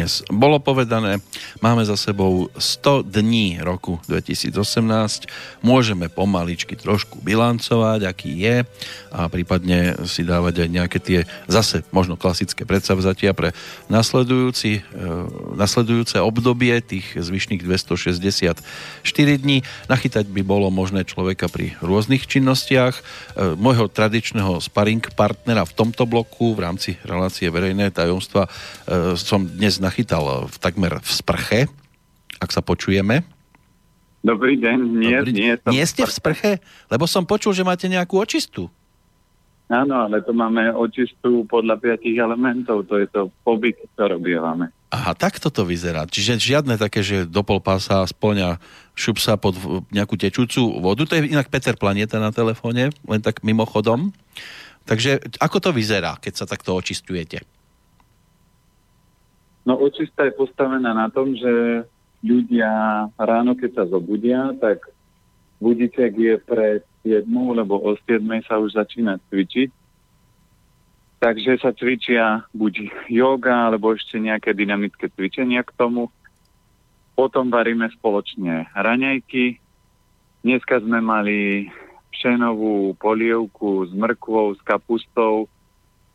dnes bolo povedané. Máme za sebou 100 dní roku 2018. Môžeme pomaličky trošku bilancovať, aký je a prípadne si dávať aj nejaké tie zase možno klasické predsavzatia pre nasledujúci, e, nasledujúce obdobie tých zvyšných 264 dní. Nachytať by bolo možné človeka pri rôznych činnostiach. E, môjho tradičného sparing partnera v tomto bloku v rámci relácie verejné tajomstva e, som dnes nachytal v, takmer v sprche, ak sa počujeme. Dobrý deň, nie, Dobrý nie. Som nie ste v sprche? Lebo som počul, že máte nejakú očistu. Áno, ale to máme očistú podľa piatich elementov, to je to pobyt, čo robievame. Aha, tak toto vyzerá. Čiže žiadne také, že do pol pása aspoň a šup sa pod nejakú tečúcu vodu. To je inak Peter Planeta na telefóne, len tak mimochodom. Takže ako to vyzerá, keď sa takto očistujete? No očista je postavená na tom, že ľudia ráno, keď sa zobudia, tak budíček je pred 7, lebo o 7 sa už začína cvičiť. Takže sa cvičia buď yoga, alebo ešte nejaké dynamické cvičenia k tomu. Potom varíme spoločne raňajky. Dneska sme mali pšenovú polievku s mrkvou, s kapustou,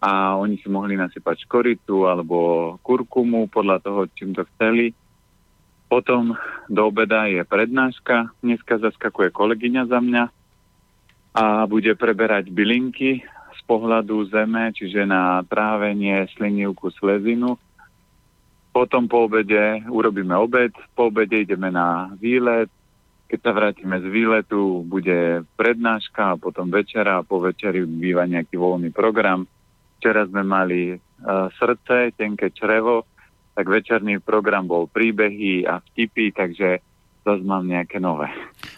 a oni si mohli nasypať škoritu alebo kurkumu podľa toho, čím to chceli. Potom do obeda je prednáška. Dneska zaskakuje kolegyňa za mňa a bude preberať bylinky z pohľadu zeme, čiže na trávenie, slinivku, slezinu. Potom po obede urobíme obed, po obede ideme na výlet. Keď sa vrátime z výletu, bude prednáška a potom večera a po večeri býva nejaký voľný program Včera sme mali uh, srdce, tenké črevo, tak večerný program bol príbehy a vtipy, takže zase mám nejaké nové.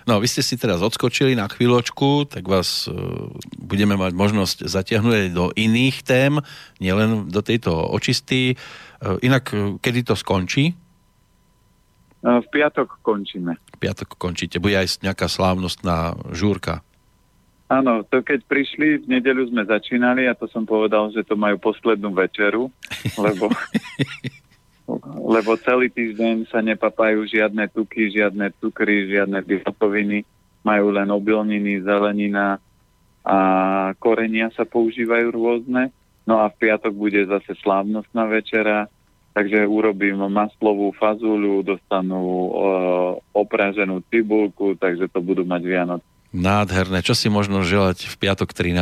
No, vy ste si teraz odskočili na chvíľočku, tak vás uh, budeme mať možnosť zatiahnuť aj do iných tém, nielen do tejto očisty. Uh, inak, uh, kedy to skončí? Uh, v piatok končíme. V piatok končíte. Bude aj nejaká slávnostná žúrka. Áno, to keď prišli, v nedeľu sme začínali a to som povedal, že to majú poslednú večeru, lebo, lebo celý týždeň sa nepapajú žiadne tuky, žiadne cukry, žiadne bielkoviny, majú len obilniny, zelenina a korenia sa používajú rôzne. No a v piatok bude zase slávnostná večera, takže urobím maslovú fazulu, dostanú e, opraženú cibulku, takže to budú mať Vianoce Nádherné. Čo si možno želať v piatok 13.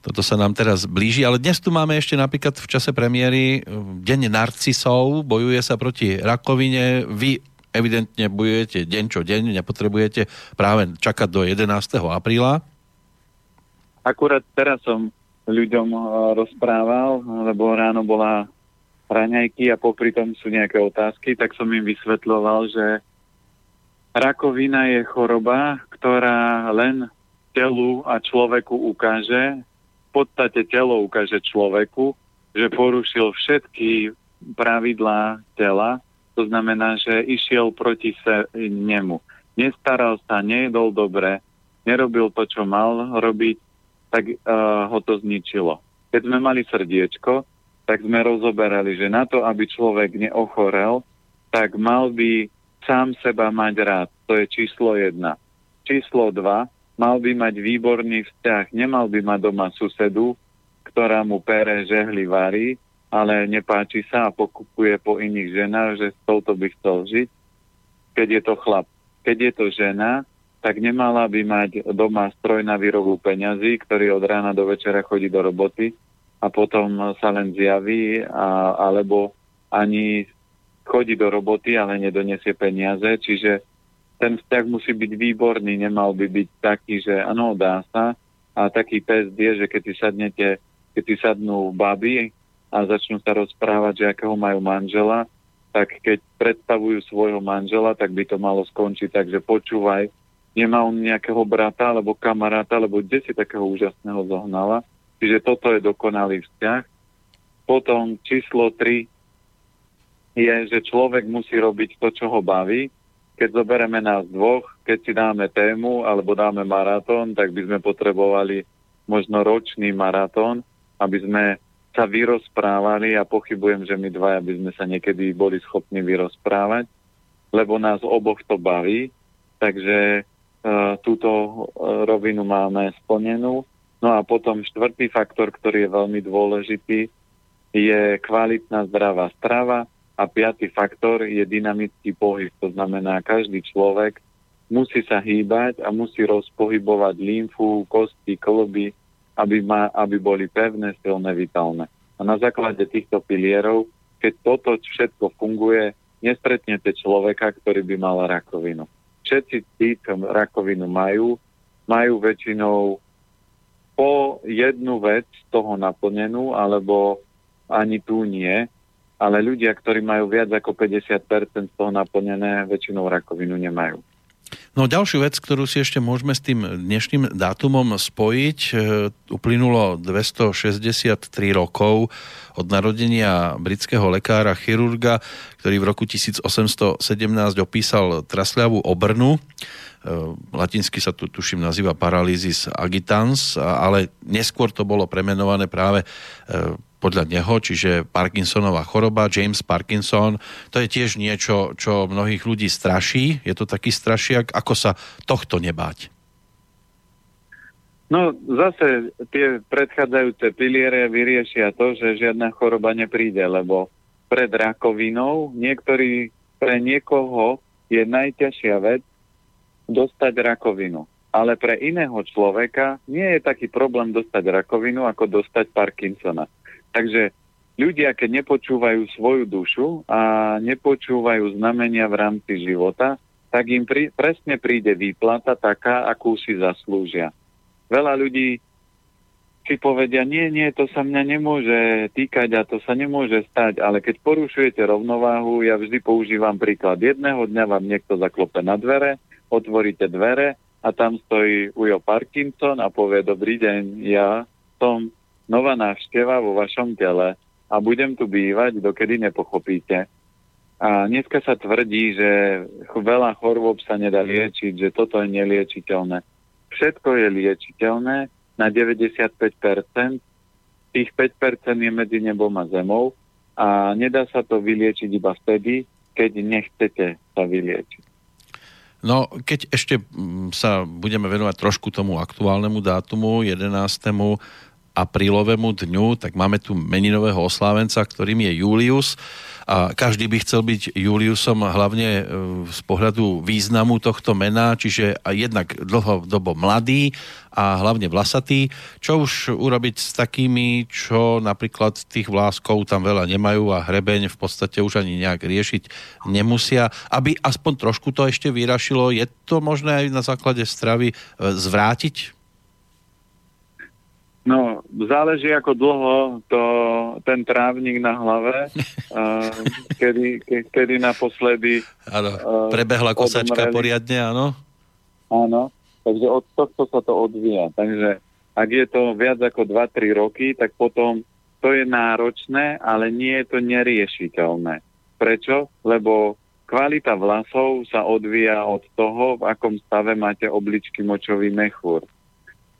Toto sa nám teraz blíži, ale dnes tu máme ešte napríklad v čase premiéry eh, Deň narcisov, bojuje sa proti rakovine. Vy evidentne bojujete deň čo deň, nepotrebujete práve čakať do 11. apríla. Akurát teraz som ľuďom eh, rozprával, lebo ráno bola raňajky a popri tom sú nejaké otázky, tak som im vysvetľoval, že Rakovina je choroba, ktorá len telu a človeku ukáže, v podstate telo ukáže človeku, že porušil všetky pravidlá tela, to znamená, že išiel proti se, nemu. Nestaral sa, nejedol dobre, nerobil to, čo mal robiť, tak uh, ho to zničilo. Keď sme mali srdiečko, tak sme rozoberali, že na to, aby človek neochorel, tak mal by sám seba mať rád. To je číslo jedna. Číslo dva, mal by mať výborný vzťah. Nemal by mať doma susedu, ktorá mu pere žehli varí, ale nepáči sa a pokupuje po iných ženách, že s touto by chcel žiť, keď je to chlap. Keď je to žena, tak nemala by mať doma stroj na výrobu peňazí, ktorý od rána do večera chodí do roboty a potom sa len zjaví, a, alebo ani chodí do roboty, ale nedonesie peniaze, čiže ten vzťah musí byť výborný, nemal by byť taký, že áno, dá sa. A taký test je, že keď si sadnete, keď si sadnú baby a začnú sa rozprávať, že akého majú manžela, tak keď predstavujú svojho manžela, tak by to malo skončiť. Takže počúvaj, nemá on nejakého brata alebo kamaráta, alebo kde si takého úžasného zohnala. Čiže toto je dokonalý vzťah. Potom číslo 3 je, že človek musí robiť to, čo ho baví. Keď zoberieme nás dvoch, keď si dáme tému alebo dáme maratón, tak by sme potrebovali možno ročný maratón, aby sme sa vyrozprávali a pochybujem, že my dvaja by sme sa niekedy boli schopní vyrozprávať, lebo nás oboch to baví, takže uh, túto uh, rovinu máme splnenú. No a potom štvrtý faktor, ktorý je veľmi dôležitý, je kvalitná zdravá strava a piatý faktor je dynamický pohyb. To znamená, každý človek musí sa hýbať a musí rozpohybovať lymfu, kosti, kloby, aby, ma, aby boli pevné, silné, vitálne. A na základe týchto pilierov, keď toto všetko funguje, nestretnete človeka, ktorý by mal rakovinu. Všetci tí, čo rakovinu majú, majú väčšinou po jednu vec z toho naplnenú, alebo ani tu nie, ale ľudia, ktorí majú viac ako 50% z toho naplnené, väčšinou rakovinu nemajú. No ďalšiu vec, ktorú si ešte môžeme s tým dnešným dátumom spojiť, e, uplynulo 263 rokov od narodenia britského lekára, chirurga, ktorý v roku 1817 opísal trasliavú obrnu. E, latinsky sa tu tuším nazýva paralýzis agitans, ale neskôr to bolo premenované práve e, podľa neho, čiže Parkinsonová choroba, James Parkinson, to je tiež niečo, čo mnohých ľudí straší. Je to taký strašiak, ako sa tohto nebáť? No zase tie predchádzajúce piliere vyriešia to, že žiadna choroba nepríde, lebo pred rakovinou niektorý, pre niekoho je najťažšia vec dostať rakovinu. Ale pre iného človeka nie je taký problém dostať rakovinu, ako dostať Parkinsona. Takže ľudia, keď nepočúvajú svoju dušu a nepočúvajú znamenia v rámci života, tak im pri, presne príde výplata taká, akú si zaslúžia. Veľa ľudí si povedia, nie, nie, to sa mňa nemôže týkať a to sa nemôže stať, ale keď porušujete rovnováhu, ja vždy používam príklad. Jedného dňa vám niekto zaklope na dvere, otvoríte dvere a tam stojí Ujo Parkinson a povie, dobrý deň, ja som nová návšteva vo vašom tele a budem tu bývať, dokedy nepochopíte. A dneska sa tvrdí, že veľa chorôb sa nedá liečiť, že toto je neliečiteľné. Všetko je liečiteľné na 95%, tých 5% je medzi nebom a zemou a nedá sa to vyliečiť iba vtedy, keď nechcete sa vyliečiť. No, keď ešte mm, sa budeme venovať trošku tomu aktuálnemu dátumu, 11 aprílovému dňu, tak máme tu meninového oslávenca, ktorým je Julius a každý by chcel byť Juliusom hlavne e, z pohľadu významu tohto mena, čiže jednak dlhodobo mladý a hlavne vlasatý. Čo už urobiť s takými, čo napríklad tých vláskov tam veľa nemajú a hrebeň v podstate už ani nejak riešiť nemusia, aby aspoň trošku to ešte vyrašilo. Je to možné aj na základe stravy e, zvrátiť No, záleží ako dlho to, ten trávnik na hlave, uh, kedy, ke, kedy naposledy... Áno, prebehla kosačka odmreli. poriadne, áno? Áno, takže od tohto sa to odvíja. Takže ak je to viac ako 2-3 roky, tak potom to je náročné, ale nie je to neriešiteľné. Prečo? Lebo kvalita vlasov sa odvíja od toho, v akom stave máte obličky močový mechúr.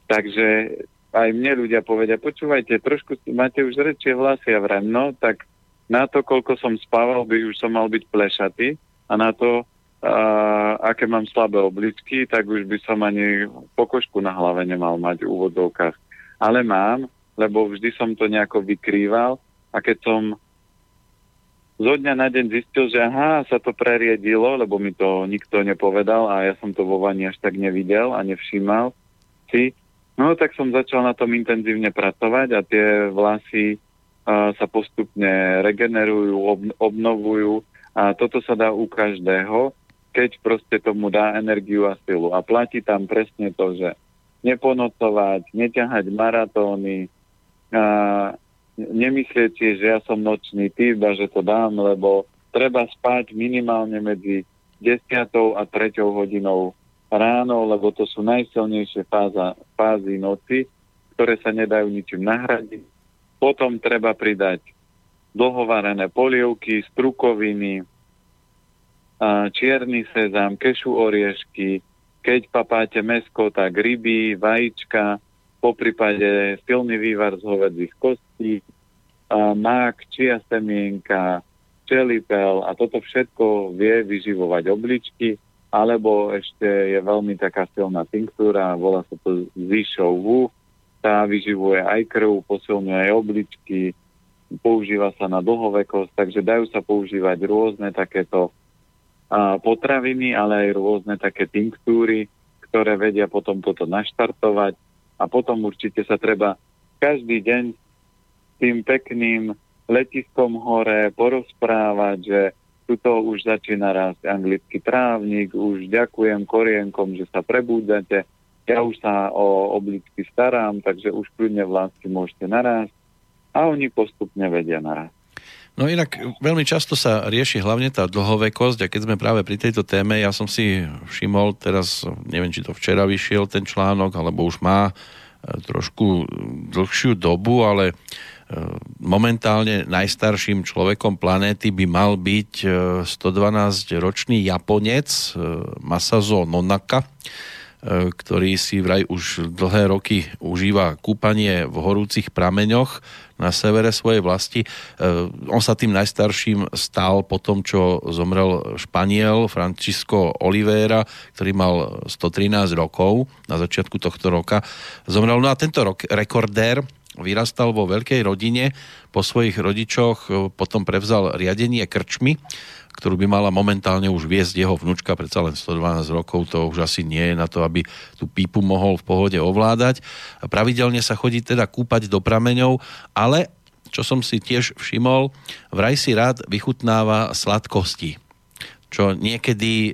Takže aj mne ľudia povedia, počúvajte, trošku máte už rečie vlasy a vrám, no tak na to, koľko som spával, by už som mal byť plešatý a na to, a, aké mám slabé obličky, tak už by som ani pokožku na hlave nemal mať v úvodzovkách. Ale mám, lebo vždy som to nejako vykrýval a keď som zo dňa na deň zistil, že aha, sa to preriedilo, lebo mi to nikto nepovedal a ja som to vo vani až tak nevidel a nevšímal si, No tak som začal na tom intenzívne pracovať a tie vlasy uh, sa postupne regenerujú, ob- obnovujú a toto sa dá u každého, keď proste tomu dá energiu a silu. A platí tam presne to, že neponocovať, neťahať maratóny, a nemyslieť si, že ja som nočný typ že to dám, lebo treba spať minimálne medzi 10. a 3. hodinou ráno, lebo to sú najsilnejšie fáza, fázy noci, ktoré sa nedajú ničím nahradiť. Potom treba pridať dlhovarené polievky, strukoviny, čierny sezam, kešu oriešky, keď papáte mesko, tak ryby, vajíčka, po prípade silný vývar z hovedzích kostí mák, čia semienka, čelipel a toto všetko vie vyživovať obličky, alebo ešte je veľmi taká silná tinktúra, volá sa to Zishou Wu, tá vyživuje aj krv, posilňuje aj obličky, používa sa na dlhovekosť, takže dajú sa používať rôzne takéto potraviny, ale aj rôzne také tinktúry, ktoré vedia potom toto naštartovať. A potom určite sa treba každý deň tým pekným letiskom hore porozprávať, že tuto už začína rásť anglický trávnik, už ďakujem korienkom, že sa prebúdate, ja už sa o obličky starám, takže už kľudne vlásky môžete narásť a oni postupne vedia narásť. No inak veľmi často sa rieši hlavne tá dlhovekosť a keď sme práve pri tejto téme, ja som si všimol teraz, neviem, či to včera vyšiel ten článok, alebo už má e, trošku dlhšiu dobu, ale momentálne najstarším človekom planéty by mal byť 112-ročný e, Japonec e, Masazo Nonaka, ktorý si vraj už dlhé roky užíva kúpanie v horúcich prameňoch na severe svojej vlasti. On sa tým najstarším stal po tom, čo zomrel Španiel Francisco Oliveira, ktorý mal 113 rokov na začiatku tohto roka. Zomrel, no a tento rok rekordér vyrastal vo veľkej rodine, po svojich rodičoch e, potom prevzal riadenie krčmy, ktorú by mala momentálne už viesť jeho vnúčka, predsa len 112 rokov, to už asi nie je na to, aby tú pípu mohol v pohode ovládať. Pravidelne sa chodí teda kúpať do prameňov, ale čo som si tiež všimol, vraj si rád vychutnáva sladkosti čo niekedy e,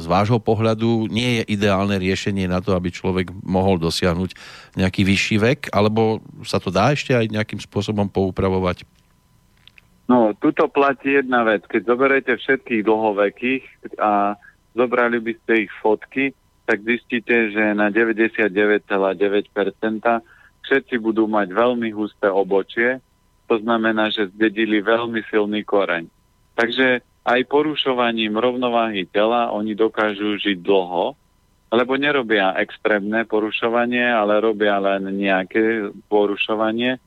z vášho pohľadu nie je ideálne riešenie na to, aby človek mohol dosiahnuť nejaký vyšší vek, alebo sa to dá ešte aj nejakým spôsobom poupravovať? No, tuto platí jedna vec. Keď zoberete všetkých dlhovekých a zobrali by ste ich fotky, tak zistíte, že na 99,9% všetci budú mať veľmi husté obočie, to znamená, že zdedili veľmi silný koreň. Takže aj porušovaním rovnováhy tela oni dokážu žiť dlho, lebo nerobia extrémne porušovanie, ale robia len nejaké porušovanie.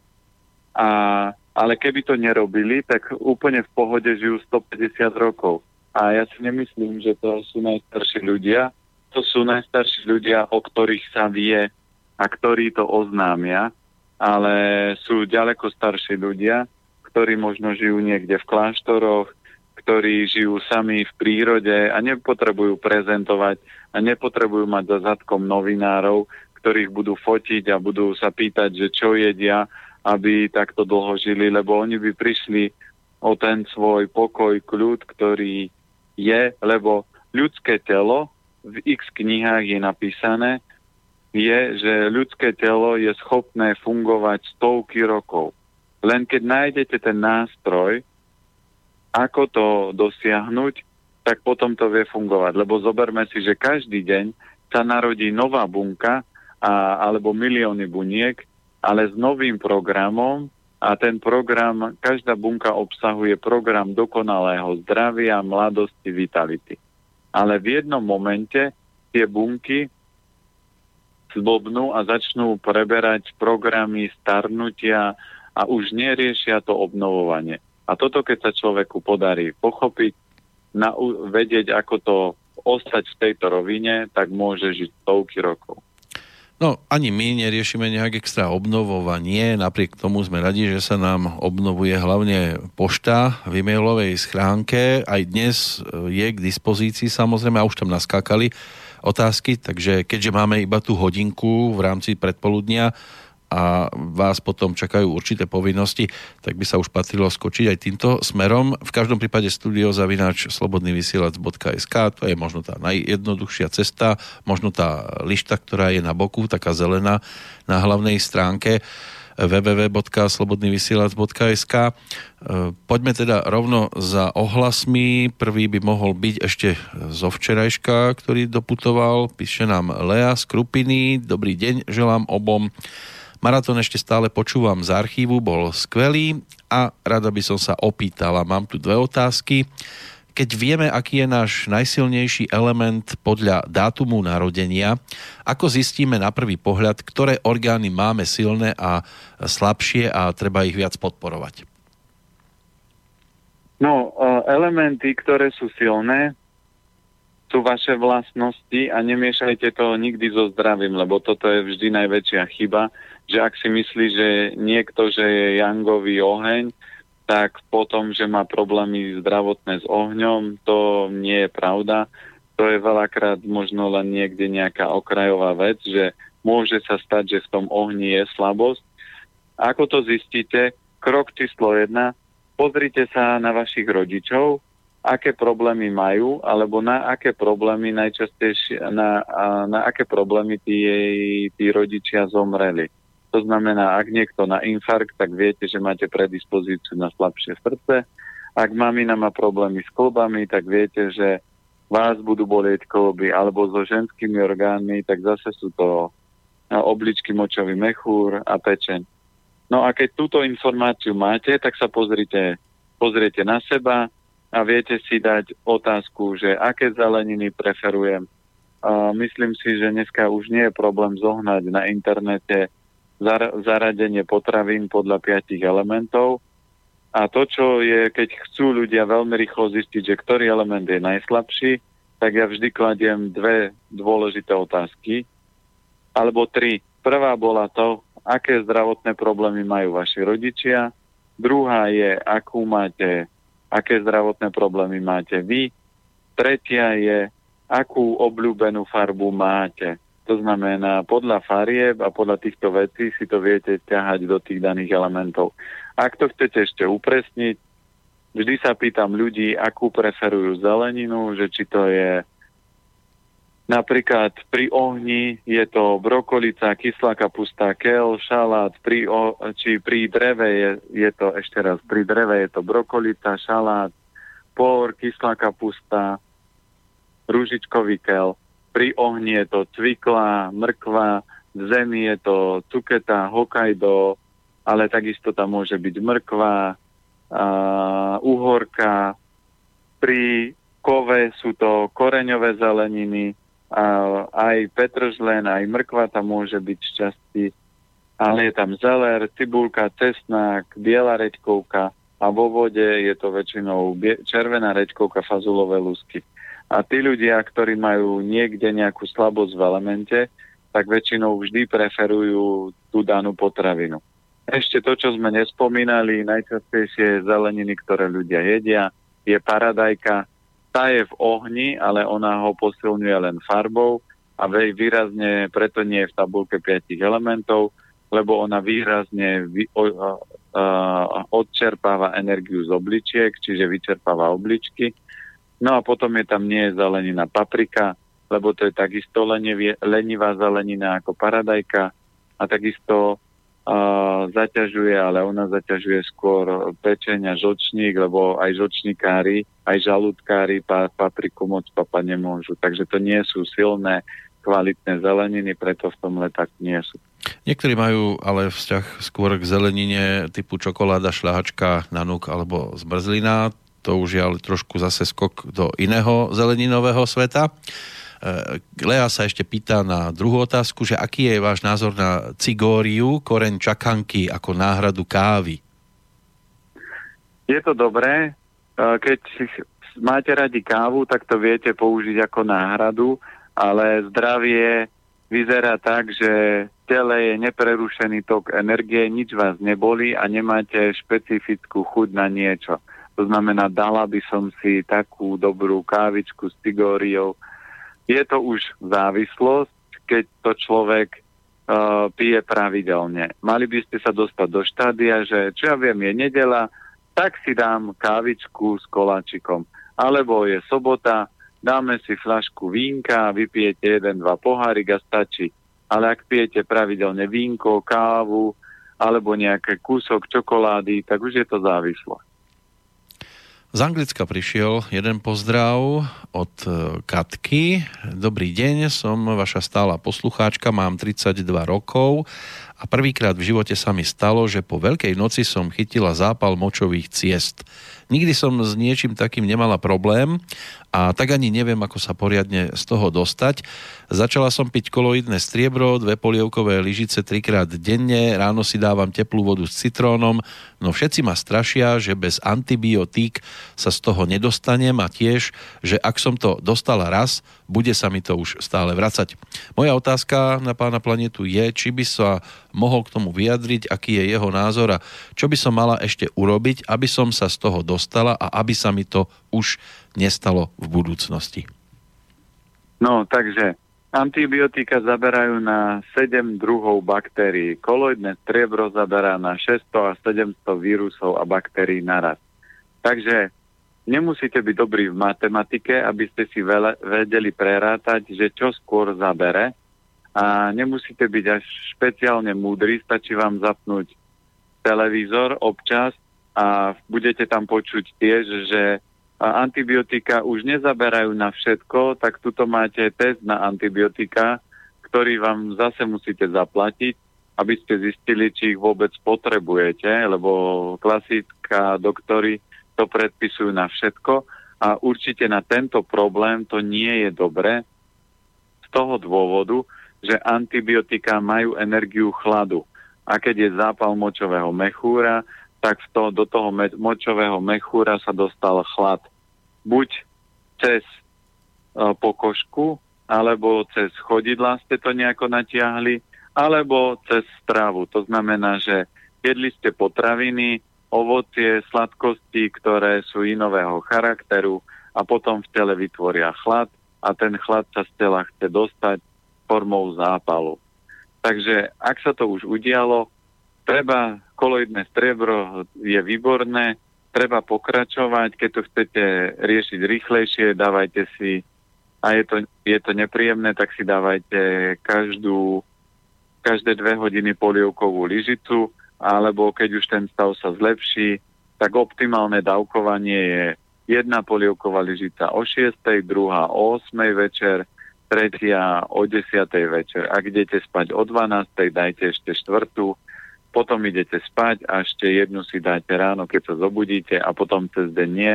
A, ale keby to nerobili, tak úplne v pohode žijú 150 rokov. A ja si nemyslím, že to sú najstarší ľudia. To sú najstarší ľudia, o ktorých sa vie a ktorí to oznámia, ale sú ďaleko starší ľudia, ktorí možno žijú niekde v kláštoroch, ktorí žijú sami v prírode a nepotrebujú prezentovať a nepotrebujú mať za zadkom novinárov, ktorých budú fotiť a budú sa pýtať, že čo jedia, aby takto dlho žili, lebo oni by prišli o ten svoj pokoj, kľud, ktorý je, lebo ľudské telo v x knihách je napísané, je, že ľudské telo je schopné fungovať stovky rokov. Len keď nájdete ten nástroj, ako to dosiahnuť, tak potom to vie fungovať. Lebo zoberme si, že každý deň sa narodí nová bunka a, alebo milióny buniek, ale s novým programom a ten program, každá bunka obsahuje program dokonalého zdravia, mladosti, vitality. Ale v jednom momente tie bunky zbobnú a začnú preberať programy starnutia a už neriešia to obnovovanie. A toto, keď sa človeku podarí pochopiť, na, vedieť, ako to ostať v tejto rovine, tak môže žiť stovky rokov. No, ani my neriešime nejak extra obnovovanie, napriek tomu sme radi, že sa nám obnovuje hlavne pošta v e-mailovej schránke. Aj dnes e, je k dispozícii samozrejme, a už tam naskákali otázky, takže keďže máme iba tú hodinku v rámci predpoludnia, a vás potom čakajú určité povinnosti, tak by sa už patrilo skočiť aj týmto smerom. V každom prípade studio zavinač slobodnyvysielac.sk to je možno tá najjednoduchšia cesta, možno tá lišta, ktorá je na boku, taká zelená na hlavnej stránke www.slobodnyvysielac.sk Poďme teda rovno za ohlasmi. Prvý by mohol byť ešte zo včerajška, ktorý doputoval. Píše nám Lea z Krupiny. Dobrý deň, želám obom. Maratón ešte stále počúvam z archívu, bol skvelý a rada by som sa opýtala. Mám tu dve otázky. keď vieme, aký je náš najsilnejší element podľa dátumu narodenia, ako zistíme na prvý pohľad, ktoré orgány máme silné a slabšie a treba ich viac podporovať? No, e, elementy, ktoré sú silné, sú vaše vlastnosti a nemiešajte to nikdy so zdravím, lebo toto je vždy najväčšia chyba, že ak si myslí, že niekto, že je jangový oheň, tak potom, že má problémy zdravotné s ohňom, to nie je pravda. To je veľakrát možno len niekde nejaká okrajová vec, že môže sa stať, že v tom ohni je slabosť. Ako to zistíte? Krok číslo jedna, pozrite sa na vašich rodičov, aké problémy majú, alebo na aké problémy najčastejšie, na, na aké problémy tí, tí rodičia zomreli. To znamená, ak niekto na infarkt, tak viete, že máte predispozíciu na slabšie srdce. Ak mamina má problémy s klbami, tak viete, že vás budú bolieť kolby, alebo so ženskými orgánmi, tak zase sú to no, obličky, močový mechúr a pečeň. No a keď túto informáciu máte, tak sa pozrite, pozriete na seba a viete si dať otázku, že aké zeleniny preferujem. A myslím si, že dneska už nie je problém zohnať na internete zaradenie potravín podľa piatich elementov. A to, čo je, keď chcú ľudia veľmi rýchlo zistiť, že ktorý element je najslabší, tak ja vždy kladiem dve dôležité otázky, alebo tri. Prvá bola to, aké zdravotné problémy majú vaši rodičia. Druhá je, akú máte, aké zdravotné problémy máte vy. Tretia je, akú obľúbenú farbu máte. To znamená, podľa farieb a podľa týchto vecí si to viete ťahať do tých daných elementov. Ak to chcete ešte upresniť, vždy sa pýtam ľudí, akú preferujú zeleninu, že či to je Napríklad pri ohni je to brokolica, kyslá kapusta, kel, šalát, pri, o, či pri dreve je, je to, ešte raz, pri dreve je to brokolica, šalát, por, kyslá kapusta, rúžičkový kel. Pri ohni je to cvikla, mrkva, v zemi je to cuketa, hokajdo, ale takisto tam môže byť mrkva, uh, uhorka. Pri kove sú to koreňové zeleniny, aj petržlen, aj mrkva tam môže byť šťastí, ale je tam zeler, cibulka, cesnák, biela reďkovka a vo vode je to väčšinou červená reďkovka, fazulové lusky. A tí ľudia, ktorí majú niekde nejakú slabosť v elemente, tak väčšinou vždy preferujú tú danú potravinu. Ešte to, čo sme nespomínali, najčastejšie zeleniny, ktoré ľudia jedia, je paradajka, tá je v ohni, ale ona ho posilňuje len farbou a výrazne preto nie je v tabulke 5 elementov, lebo ona výrazne vy, o, o, odčerpáva energiu z obličiek, čiže vyčerpáva obličky. No a potom je tam nie je zelenina paprika, lebo to je takisto lenivá zelenina ako paradajka a takisto zaťažuje, ale ona zaťažuje skôr pečeň a žočník, lebo aj žočníkári aj žalúdkári papriku moc papať nemôžu. Takže to nie sú silné, kvalitné zeleniny, preto v tom leták nie sú. Niektorí majú ale vzťah skôr k zelenine typu čokoláda, šľahačka, nanuk alebo zmrzlina. To už je ale trošku zase skok do iného zeleninového sveta. E, Lea sa ešte pýta na druhú otázku, že aký je váš názor na cigóriu, koreň čakanky ako náhradu kávy? Je to dobré, keď máte radi kávu, tak to viete použiť ako náhradu, ale zdravie vyzerá tak, že v tele je neprerušený tok energie, nič vás neboli a nemáte špecifickú chuť na niečo. To znamená, dala by som si takú dobrú kávičku s cigóriou. Je to už závislosť, keď to človek uh, pije pravidelne. Mali by ste sa dostať do štádia, že čo ja viem, je nedela, tak si dám kávičku s koláčikom. Alebo je sobota, dáme si flašku vínka, vypijete jeden, dva pohárik a stačí. Ale ak pijete pravidelne vínko, kávu alebo nejaký kúsok čokolády, tak už je to závislo. Z Anglicka prišiel jeden pozdrav od e, Katky. Dobrý deň, som vaša stála poslucháčka, mám 32 rokov a prvýkrát v živote sa mi stalo, že po Veľkej noci som chytila zápal močových ciest. Nikdy som s niečím takým nemala problém a tak ani neviem, ako sa poriadne z toho dostať. Začala som piť koloidné striebro, dve polievkové lyžice trikrát denne, ráno si dávam teplú vodu s citrónom, no všetci ma strašia, že bez antibiotík sa z toho nedostanem a tiež, že ak som to dostala raz, bude sa mi to už stále vracať. Moja otázka na pána planetu je, či by sa mohol k tomu vyjadriť, aký je jeho názor a čo by som mala ešte urobiť, aby som sa z toho dostala a aby sa mi to už nestalo v budúcnosti? No, takže antibiotika zaberajú na 7 druhov baktérií. Koloidné striebro zaberá na 600 a 700 vírusov a baktérií naraz. Takže nemusíte byť dobrí v matematike, aby ste si vedeli prerátať, že čo skôr zabere. A nemusíte byť až špeciálne múdri, stačí vám zapnúť televízor občas a budete tam počuť tiež, že antibiotika už nezaberajú na všetko, tak tuto máte test na antibiotika, ktorý vám zase musíte zaplatiť, aby ste zistili, či ich vôbec potrebujete, lebo klasická doktory to predpisujú na všetko a určite na tento problém to nie je dobré z toho dôvodu, že antibiotika majú energiu chladu. A keď je zápal močového mechúra, tak to, do toho močového mechúra sa dostal chlad buď cez uh, pokožku, alebo cez chodidla ste to nejako natiahli, alebo cez stravu. To znamená, že jedli ste potraviny, ovocie, sladkosti, ktoré sú inového charakteru a potom v tele vytvoria chlad a ten chlad sa z tela chce dostať formou zápalu. Takže ak sa to už udialo, treba koloidné striebro je výborné, treba pokračovať, keď to chcete riešiť rýchlejšie, dávajte si, a je to, je to nepríjemné, tak si dávajte každú, každé dve hodiny polievkovú lyžicu, alebo keď už ten stav sa zlepší, tak optimálne dávkovanie je jedna polievková lyžica o 6, druhá o 8 večer, tretia o 10 večer. Ak idete spať o 12, dajte ešte štvrtú, potom idete spať a ešte jednu si dáte ráno, keď sa zobudíte a potom cez deň nie,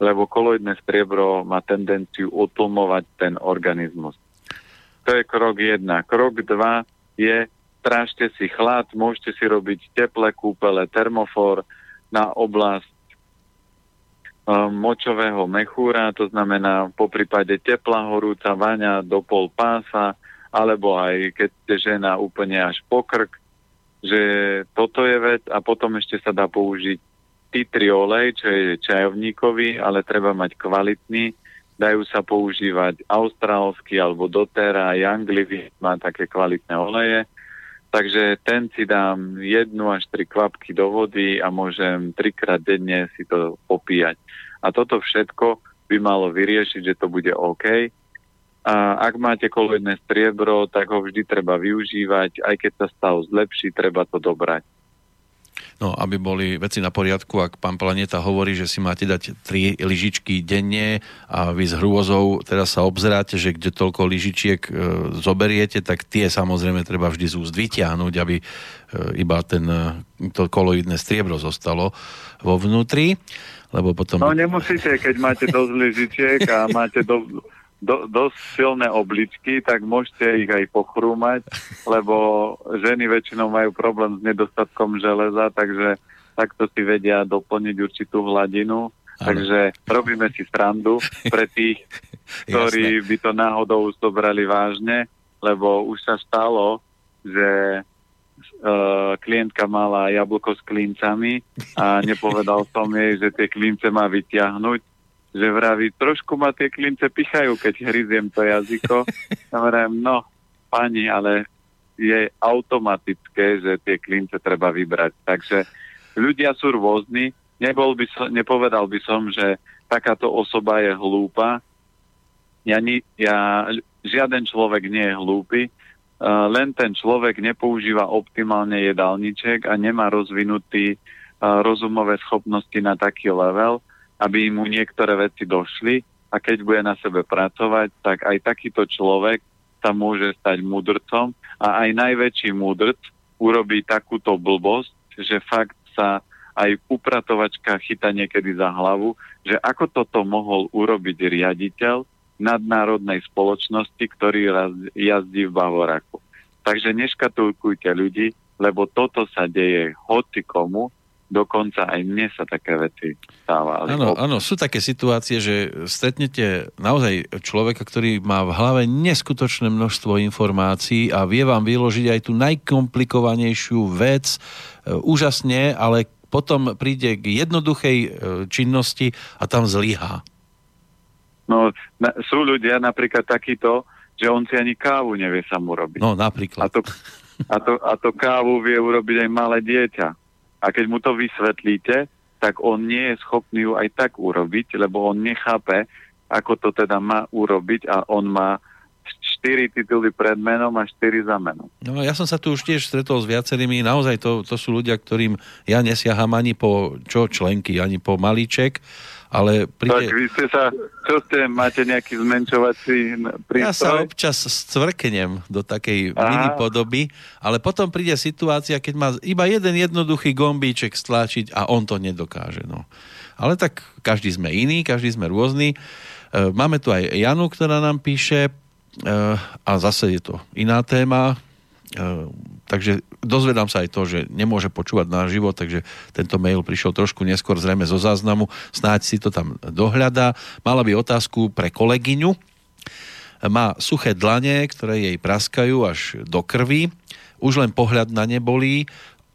lebo koloidné striebro má tendenciu utlmovať ten organizmus. To je krok jedna. Krok dva je strážte si chlad, môžete si robiť teplé kúpele, termofor na oblasť močového mechúra, to znamená po prípade teplá horúca vaňa do pol pása, alebo aj keď ste žena úplne až pokrk, že toto je vec a potom ešte sa dá použiť titri olej, čo je čajovníkový, ale treba mať kvalitný. Dajú sa používať austrálsky alebo doTERRA, Younglivy má také kvalitné oleje. Takže ten si dám jednu až tri kvapky do vody a môžem trikrát denne si to popíjať. A toto všetko by malo vyriešiť, že to bude OK a ak máte koloidné striebro, tak ho vždy treba využívať, aj keď sa stav zlepší, treba to dobrať. No, aby boli veci na poriadku, ak pán Planeta hovorí, že si máte dať tri lyžičky denne a vy s hrôzou teraz sa obzeráte, že kde toľko lyžičiek e, zoberiete, tak tie samozrejme treba vždy z úst vyťahnuť, aby e, iba ten, e, to koloidné striebro zostalo vo vnútri. Lebo potom... No nemusíte, keď máte dosť lyžičiek a máte do, do, dosť silné obličky, tak môžete ich aj pochrúmať, lebo ženy väčšinou majú problém s nedostatkom železa, takže takto si vedia doplniť určitú hladinu. Ano. Takže robíme si strandu pre tých, ktorí by to náhodou zobrali vážne, lebo už sa stalo, že uh, klientka mala jablko s klincami a nepovedal som jej, že tie klince má vyťahnuť že vraví, trošku ma tie klince pichajú, keď hryziem to jazyko. Hovorím, no, pani, ale je automatické, že tie klince treba vybrať. Takže ľudia sú rôzni. Nebol by som, nepovedal by som, že takáto osoba je hlúpa. Ja, ni, ja, žiaden človek nie je hlúpy, uh, len ten človek nepoužíva optimálne jedálniček a nemá rozvinutý uh, rozumové schopnosti na taký level, aby mu niektoré veci došli a keď bude na sebe pracovať, tak aj takýto človek sa môže stať mudrcom a aj najväčší mudrc urobí takúto blbosť, že fakt sa aj upratovačka chyta niekedy za hlavu, že ako toto mohol urobiť riaditeľ nadnárodnej spoločnosti, ktorý jazdí v Bavoraku. Takže neškatulkujte ľudí, lebo toto sa deje hoci komu, dokonca aj mne sa také veci stávali. Áno, áno, sú také situácie, že stretnete naozaj človeka, ktorý má v hlave neskutočné množstvo informácií a vie vám vyložiť aj tú najkomplikovanejšiu vec e, úžasne, ale potom príde k jednoduchej e, činnosti a tam zlyhá. No, na, sú ľudia napríklad takýto, že on si ani kávu nevie sa mu robiť. No, napríklad. A to, a to, a to kávu vie urobiť aj malé dieťa. A keď mu to vysvetlíte, tak on nie je schopný ju aj tak urobiť, lebo on nechápe, ako to teda má urobiť a on má 4 tituly pred menom a 4 za menom. No ja som sa tu už tiež stretol s viacerými, naozaj to, to sú ľudia, ktorým ja nesiaham ani po čo členky, ani po malíček ale príde... Tak vy ste sa, čo ste, máte nejaký zmenšovací prístroj? Ja sa občas scvrknem do takej Aha. mini podoby, ale potom príde situácia, keď má iba jeden jednoduchý gombíček stlačiť a on to nedokáže. No. Ale tak každý sme iný, každý sme rôzny. E, máme tu aj Janu, ktorá nám píše, e, a zase je to iná téma, takže dozvedám sa aj to, že nemôže počúvať na život, takže tento mail prišiel trošku neskôr zrejme zo záznamu, snáď si to tam dohľadá. Mala by otázku pre kolegyňu. Má suché dlane, ktoré jej praskajú až do krvi. Už len pohľad na ne bolí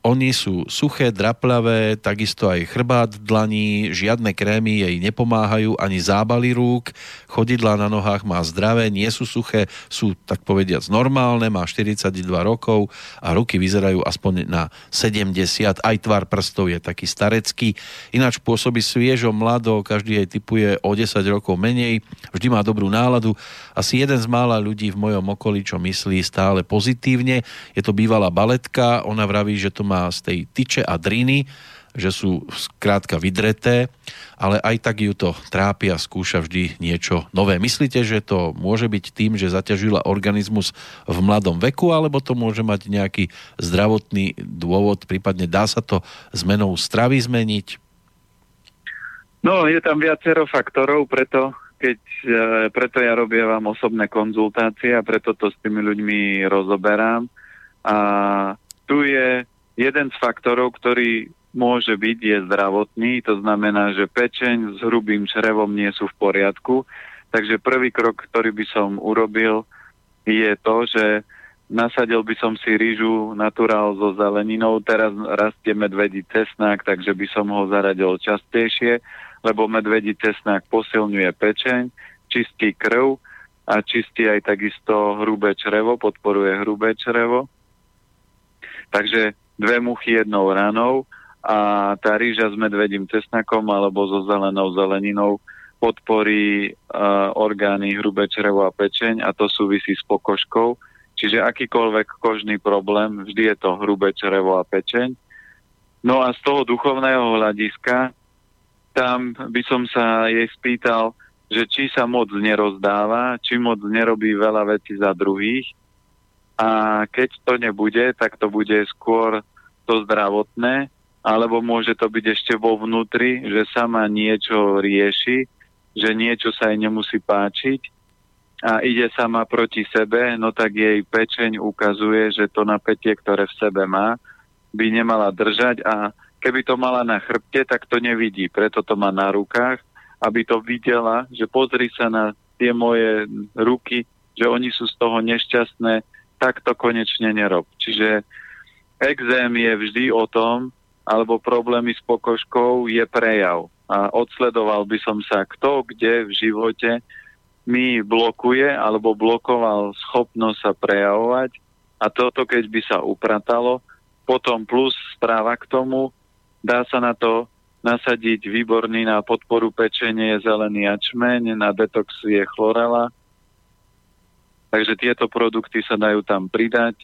oni sú suché, draplavé, takisto aj chrbát v dlaní, žiadne krémy jej nepomáhajú, ani zábaly rúk, chodidlá na nohách má zdravé, nie sú suché, sú tak povediac normálne, má 42 rokov a ruky vyzerajú aspoň na 70, aj tvar prstov je taký starecký, ináč pôsobí sviežo, mlado, každý jej typuje o 10 rokov menej, vždy má dobrú náladu, asi jeden z mála ľudí v mojom okolí, čo myslí stále pozitívne, je to bývalá baletka, ona vraví, že to má z tej tyče a driny, že sú skrátka vydreté, ale aj tak ju to trápi a skúša vždy niečo nové. Myslíte, že to môže byť tým, že zaťažila organizmus v mladom veku, alebo to môže mať nejaký zdravotný dôvod, prípadne dá sa to zmenou stravy zmeniť? No, je tam viacero faktorov, preto keď, e, preto ja robievam osobné konzultácie a preto to s tými ľuďmi rozoberám. A tu je Jeden z faktorov, ktorý môže byť, je zdravotný, to znamená, že pečeň s hrubým črevom nie sú v poriadku. Takže prvý krok, ktorý by som urobil, je to, že nasadil by som si rýžu naturál so zeleninou. Teraz rastie medvedí cesnák, takže by som ho zaradil častejšie, lebo medvedí cesnák posilňuje pečeň, čistí krv a čistí aj takisto hrubé črevo, podporuje hrubé črevo. Takže dve muchy jednou ranou a tá rýža s medvedím cesnakom alebo so zelenou zeleninou podporí uh, orgány hrubé črevo a pečeň a to súvisí s pokožkou. Čiže akýkoľvek kožný problém, vždy je to hrubé črevo a pečeň. No a z toho duchovného hľadiska, tam by som sa jej spýtal, že či sa moc nerozdáva, či moc nerobí veľa vecí za druhých, a keď to nebude, tak to bude skôr to zdravotné, alebo môže to byť ešte vo vnútri, že sama niečo rieši, že niečo sa jej nemusí páčiť a ide sama proti sebe, no tak jej pečeň ukazuje, že to napätie, ktoré v sebe má, by nemala držať a keby to mala na chrbte, tak to nevidí, preto to má na rukách, aby to videla, že pozri sa na tie moje ruky, že oni sú z toho nešťastné, tak to konečne nerob. Čiže exém je vždy o tom, alebo problémy s pokožkou je prejav. A odsledoval by som sa, kto kde v živote mi blokuje alebo blokoval schopnosť sa prejavovať a toto keď by sa upratalo, potom plus správa k tomu, dá sa na to nasadiť výborný na podporu pečenie zelený ačmeň, na detox je chlorela, Takže tieto produkty sa dajú tam pridať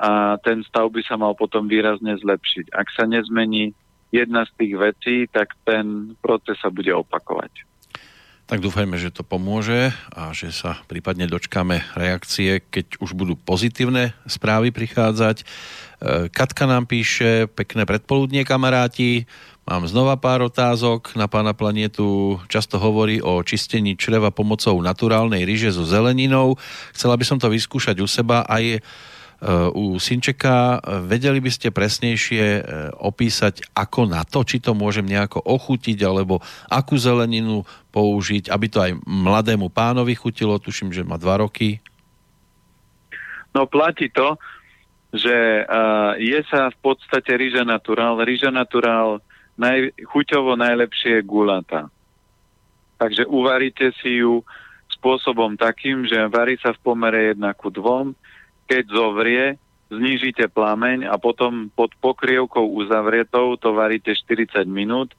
a ten stav by sa mal potom výrazne zlepšiť. Ak sa nezmení jedna z tých vecí, tak ten proces sa bude opakovať. Tak dúfajme, že to pomôže a že sa prípadne dočkáme reakcie, keď už budú pozitívne správy prichádzať. E, Katka nám píše, pekné predpoludnie kamaráti, mám znova pár otázok na pána planetu. Často hovorí o čistení čreva pomocou naturálnej ryže so zeleninou. Chcela by som to vyskúšať u seba aj u Sinčeka. Vedeli by ste presnejšie e, opísať, ako na to, či to môžem nejako ochutiť, alebo akú zeleninu použiť, aby to aj mladému pánovi chutilo, tuším, že má dva roky. No platí to, že uh, je sa v podstate rýža naturál. Rýža naturál naj, chuťovo najlepšie je gulata. Takže uvaríte si ju spôsobom takým, že varí sa v pomere 1 ku 2, keď zovrie, znížite plameň a potom pod pokrievkou uzavretou to varíte 40 minút.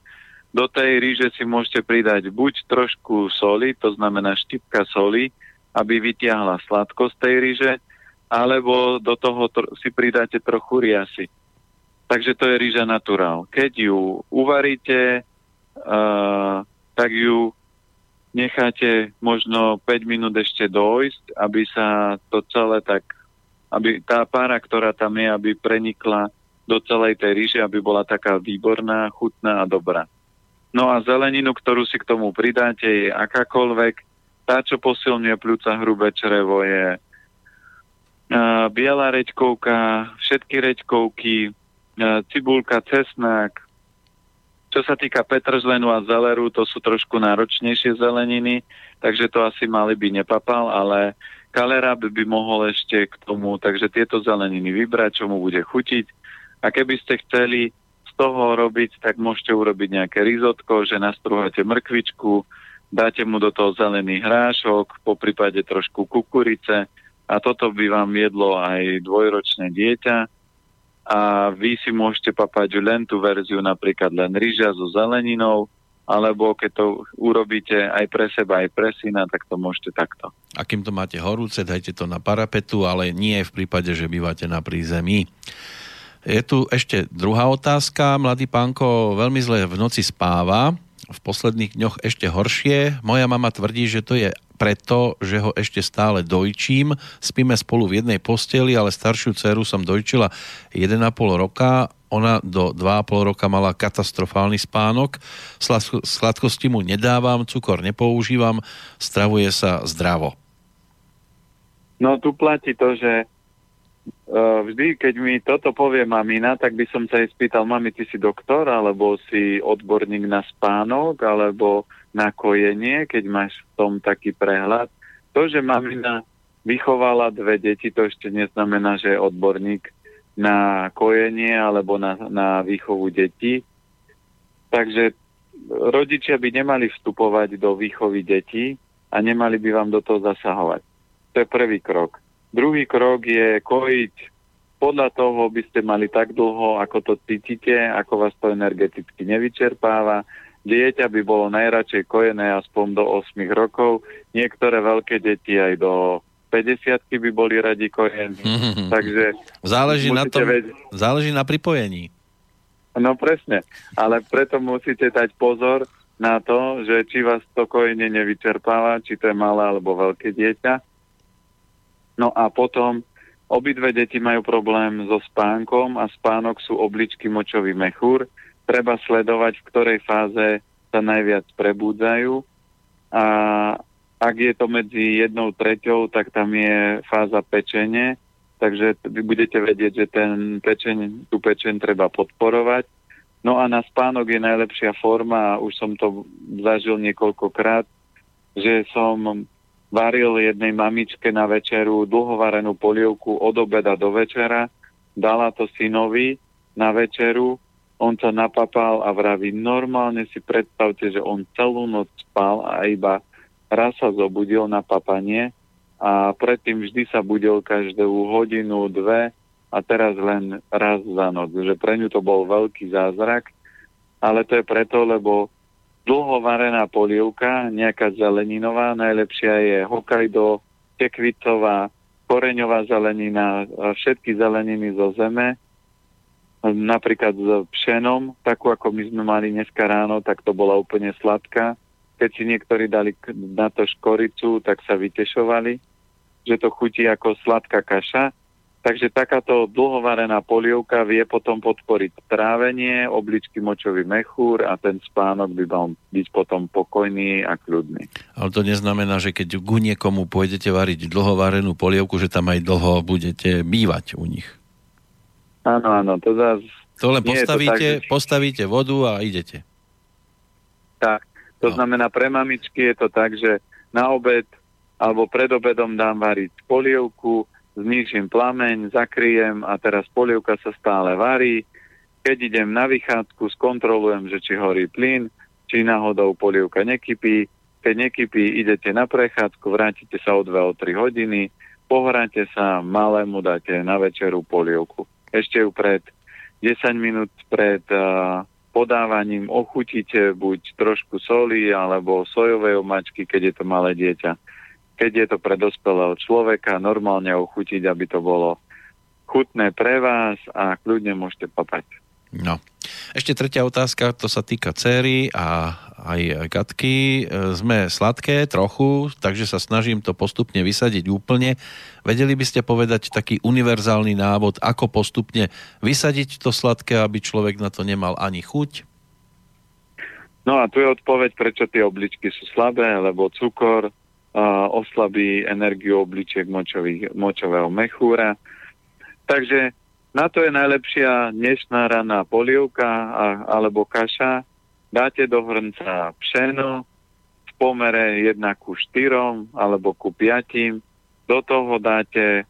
Do tej ríže si môžete pridať buď trošku soli, to znamená štipka soli, aby vytiahla sladkosť tej ríže, alebo do toho tr- si pridáte trochu riasy. Takže to je rýža naturál. Keď ju uvaríte, uh, tak ju necháte možno 5 minút ešte dojsť, aby sa to celé tak aby tá pára, ktorá tam je, aby prenikla do celej tej ríže, aby bola taká výborná, chutná a dobrá. No a zeleninu, ktorú si k tomu pridáte, je akákoľvek. Tá, čo posilňuje pľúca hrubé črevo, je biela reďkovka, všetky reďkovky, cibulka, cesnák. Čo sa týka petržlenu a zeleru, to sú trošku náročnejšie zeleniny, takže to asi mali by nepapal, ale Kalera by mohol ešte k tomu, takže tieto zeleniny vybrať, čo mu bude chutiť. A keby ste chceli z toho robiť, tak môžete urobiť nejaké rizotko, že nastruháte mrkvičku, dáte mu do toho zelený hrášok, po prípade trošku kukurice a toto by vám jedlo aj dvojročné dieťa a vy si môžete papať len tú verziu, napríklad len rýža so zeleninou, alebo keď to urobíte aj pre seba, aj pre syna, tak to môžete takto. A kým to máte horúce, dajte to na parapetu, ale nie v prípade, že bývate na prízemí. Je tu ešte druhá otázka. Mladý pánko veľmi zle v noci spáva, v posledných dňoch ešte horšie. Moja mama tvrdí, že to je preto, že ho ešte stále dojčím. Spíme spolu v jednej posteli, ale staršiu dceru som dojčila 1,5 roka. Ona do 2,5 roka mala katastrofálny spánok. Sladkosti mu nedávam, cukor nepoužívam, stravuje sa zdravo. No tu platí to, že uh, vždy, keď mi toto povie mamina, tak by som sa jej spýtal, mami, ty si doktor, alebo si odborník na spánok, alebo na kojenie, keď máš v tom taký prehľad. To, že mamina vychovala dve deti, to ešte neznamená, že je odborník na kojenie alebo na, na výchovu detí. Takže rodičia by nemali vstupovať do výchovy detí a nemali by vám do toho zasahovať. To je prvý krok. Druhý krok je kojiť podľa toho by ste mali tak dlho, ako to cítite, ako vás to energeticky nevyčerpáva, Dieťa by bolo najradšej kojené aspoň do 8 rokov, niektoré veľké deti aj do 50 by boli radi kojení. Mm-hmm. Takže záleží na, tom, vedieť... záleží na pripojení. No presne, ale preto musíte dať pozor na to, že či vás to kojenie nevyčerpáva, či to je malé alebo veľké dieťa. No a potom obidve deti majú problém so spánkom a spánok sú obličky močový mechúr, treba sledovať, v ktorej fáze sa najviac prebúdzajú a ak je to medzi jednou treťou, tak tam je fáza pečenie, takže vy budete vedieť, že ten pečeň, tú pečeň treba podporovať. No a na spánok je najlepšia forma, už som to zažil niekoľkokrát, že som varil jednej mamičke na večeru dlhovarenú polievku od obeda do večera, dala to synovi na večeru. On sa napapal a vraví, normálne si predstavte, že on celú noc spal a iba raz sa zobudil na papanie a predtým vždy sa budil každú hodinu, dve a teraz len raz za noc. Že pre ňu to bol veľký zázrak, ale to je preto, lebo dlho varená polievka, nejaká zeleninová, najlepšia je Hokkaido, tekvicová, koreňová zelenina, všetky zeleniny zo zeme, napríklad s pšenom, takú ako my sme mali dneska ráno, tak to bola úplne sladká. Keď si niektorí dali na to škoricu, tak sa vytešovali, že to chutí ako sladká kaša. Takže takáto dlhovarená polievka vie potom podporiť trávenie, obličky močový mechúr a ten spánok by mal byť potom pokojný a kľudný. Ale to neznamená, že keď ku niekomu pôjdete variť dlhovarenú polievku, že tam aj dlho budete bývať u nich. Áno, áno, to zase... To len postavíte, to tak, postavíte vodu a idete. Tak, to no. znamená pre mamičky je to tak, že na obed alebo pred obedom dám variť polievku, znižím plameň, zakryjem a teraz polievka sa stále varí. Keď idem na vychádzku, skontrolujem, že či horí plyn, či náhodou polievka nekypí. Keď nekypí, idete na prechádzku, vrátite sa o 2 o 3 hodiny, pohráte sa, malému dáte na večeru polievku. Ešte ju pred 10 minút pred uh, podávaním ochutíte buď trošku soli alebo sojovej omačky, keď je to malé dieťa keď je to pre dospelého človeka, normálne ochutiť, aby to bolo chutné pre vás a kľudne môžete papať. No. Ešte tretia otázka, to sa týka céry a aj Katky. Sme sladké trochu, takže sa snažím to postupne vysadiť úplne. Vedeli by ste povedať taký univerzálny návod, ako postupne vysadiť to sladké, aby človek na to nemal ani chuť? No a tu je odpoveď, prečo tie obličky sú slabé, lebo cukor, oslabí energiu obličiek močových, močového mechúra. Takže na to je najlepšia dnešná raná polievka a, alebo kaša. Dáte do hrnca pšeno v pomere 1 ku 4 alebo ku 5. Do toho dáte,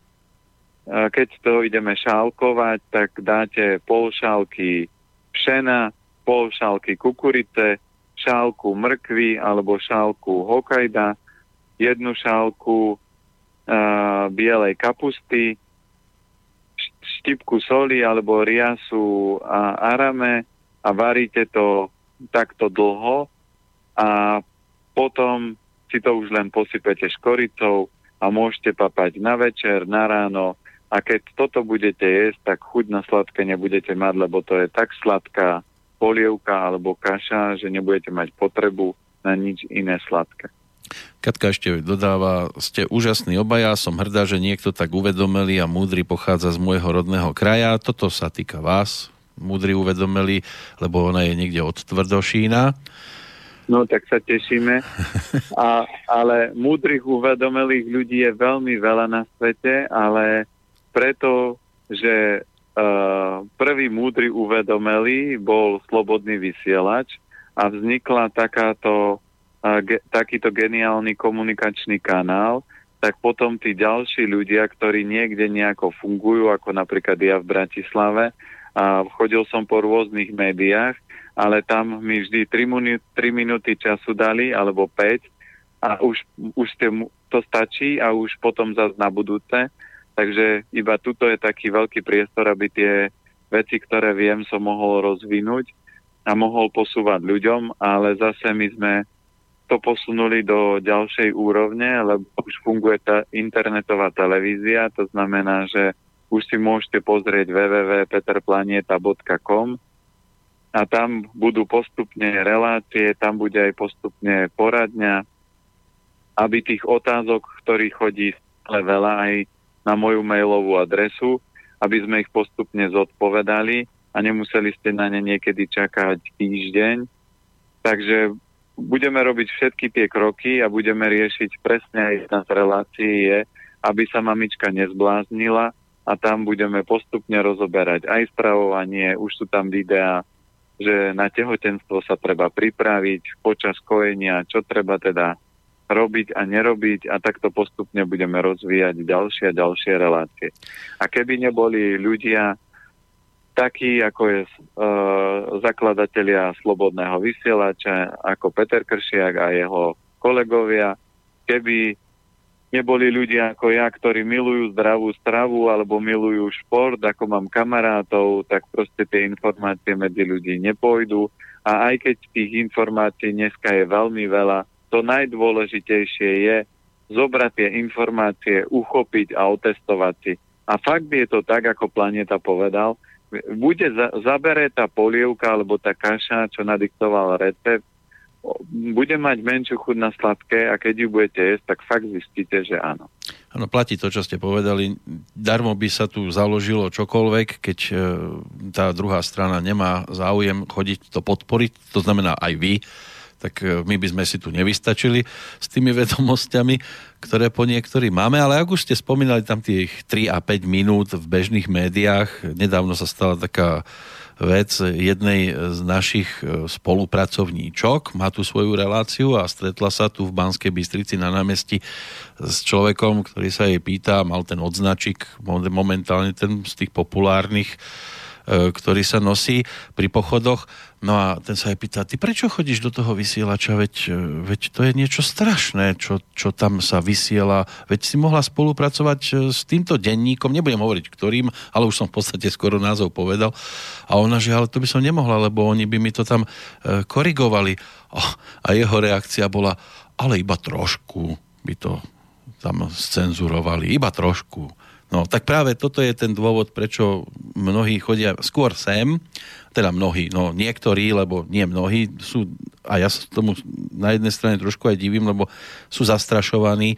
keď to ideme šálkovať, tak dáte pol šálky pšena, pol šálky kukurice, šálku mrkvy alebo šálku hokajda, jednu šálku uh, bielej kapusty, štipku soli alebo riasu a arame a varíte to takto dlho a potom si to už len posypete škoricou a môžete papať na večer, na ráno a keď toto budete jesť, tak chuť na sladké nebudete mať, lebo to je tak sladká polievka alebo kaša, že nebudete mať potrebu na nič iné sladké. Katka ešte dodáva, ste úžasní obaja, som hrdá, že niekto tak uvedomelý a múdry pochádza z môjho rodného kraja. Toto sa týka vás, múdry uvedomelý, lebo ona je niekde od Tvrdošína. No, tak sa tešíme. A, ale múdrych uvedomelých ľudí je veľmi veľa na svete, ale preto, že uh, prvý múdry uvedomelý bol slobodný vysielač a vznikla takáto ge, takýto geniálny komunikačný kanál, tak potom tí ďalší ľudia, ktorí niekde nejako fungujú, ako napríklad ja v Bratislave, a chodil som po rôznych médiách, ale tam mi vždy 3, minú, 3 minúty času dali, alebo 5, a už, už to stačí a už potom zase na budúce. Takže iba tuto je taký veľký priestor, aby tie veci, ktoré viem, som mohol rozvinúť a mohol posúvať ľuďom, ale zase my sme to posunuli do ďalšej úrovne, lebo už funguje tá internetová televízia, to znamená, že už si môžete pozrieť www.peterplanieta.com a tam budú postupne relácie, tam bude aj postupne poradňa, aby tých otázok, ktorých chodí stále veľa aj na moju mailovú adresu, aby sme ich postupne zodpovedali a nemuseli ste na ne niekedy čakať týždeň. Takže budeme robiť všetky tie kroky a budeme riešiť presne aj jedna z relácií je, aby sa mamička nezbláznila a tam budeme postupne rozoberať aj stravovanie, už sú tam videá, že na tehotenstvo sa treba pripraviť počas kojenia, čo treba teda robiť a nerobiť a takto postupne budeme rozvíjať ďalšie a ďalšie relácie. A keby neboli ľudia takí, ako je uh, zakladatelia Slobodného vysielača, ako Peter Kršiak a jeho kolegovia, keby neboli ľudia ako ja, ktorí milujú zdravú stravu alebo milujú šport, ako mám kamarátov, tak proste tie informácie medzi ľudí nepôjdu. A aj keď tých informácií dneska je veľmi veľa, to najdôležitejšie je zobrať tie informácie, uchopiť a otestovať si. A fakt je to tak, ako Planeta povedal, bude za, zabere tá polievka alebo tá kaša, čo nadiktoval recept, bude mať menšiu chuť na sladké a keď ju budete jesť, tak fakt zistíte, že áno. Áno, platí to, čo ste povedali. Darmo by sa tu založilo čokoľvek, keď e, tá druhá strana nemá záujem chodiť to podporiť, to znamená aj vy, tak e, my by sme si tu nevystačili s tými vedomosťami, ktoré po niektorí máme, ale ak už ste spomínali tam tých 3 a 5 minút v bežných médiách, nedávno sa stala taká vec jednej z našich e, spolupracovníčok. Má tu svoju reláciu a stretla sa tu v Banskej Bystrici na námestí s človekom, ktorý sa jej pýta, mal ten odznačik, momentálne ten z tých populárnych ktorý sa nosí pri pochodoch. No a ten sa aj pýta, ty prečo chodíš do toho vysielača, veď, e, veď to je niečo strašné, čo, čo tam sa vysiela, veď si mohla spolupracovať e, s týmto denníkom, nebudem hovoriť ktorým, ale už som v podstate skoro názov povedal. A ona, že ale to by som nemohla, lebo oni by mi to tam korigovali. A jeho reakcia bola, ale iba trošku by to tam scenzurovali, iba trošku. No, tak práve toto je ten dôvod, prečo mnohí chodia skôr sem, teda mnohí, no niektorí, lebo nie mnohí, sú, a ja sa tomu na jednej strane trošku aj divím, lebo sú zastrašovaní,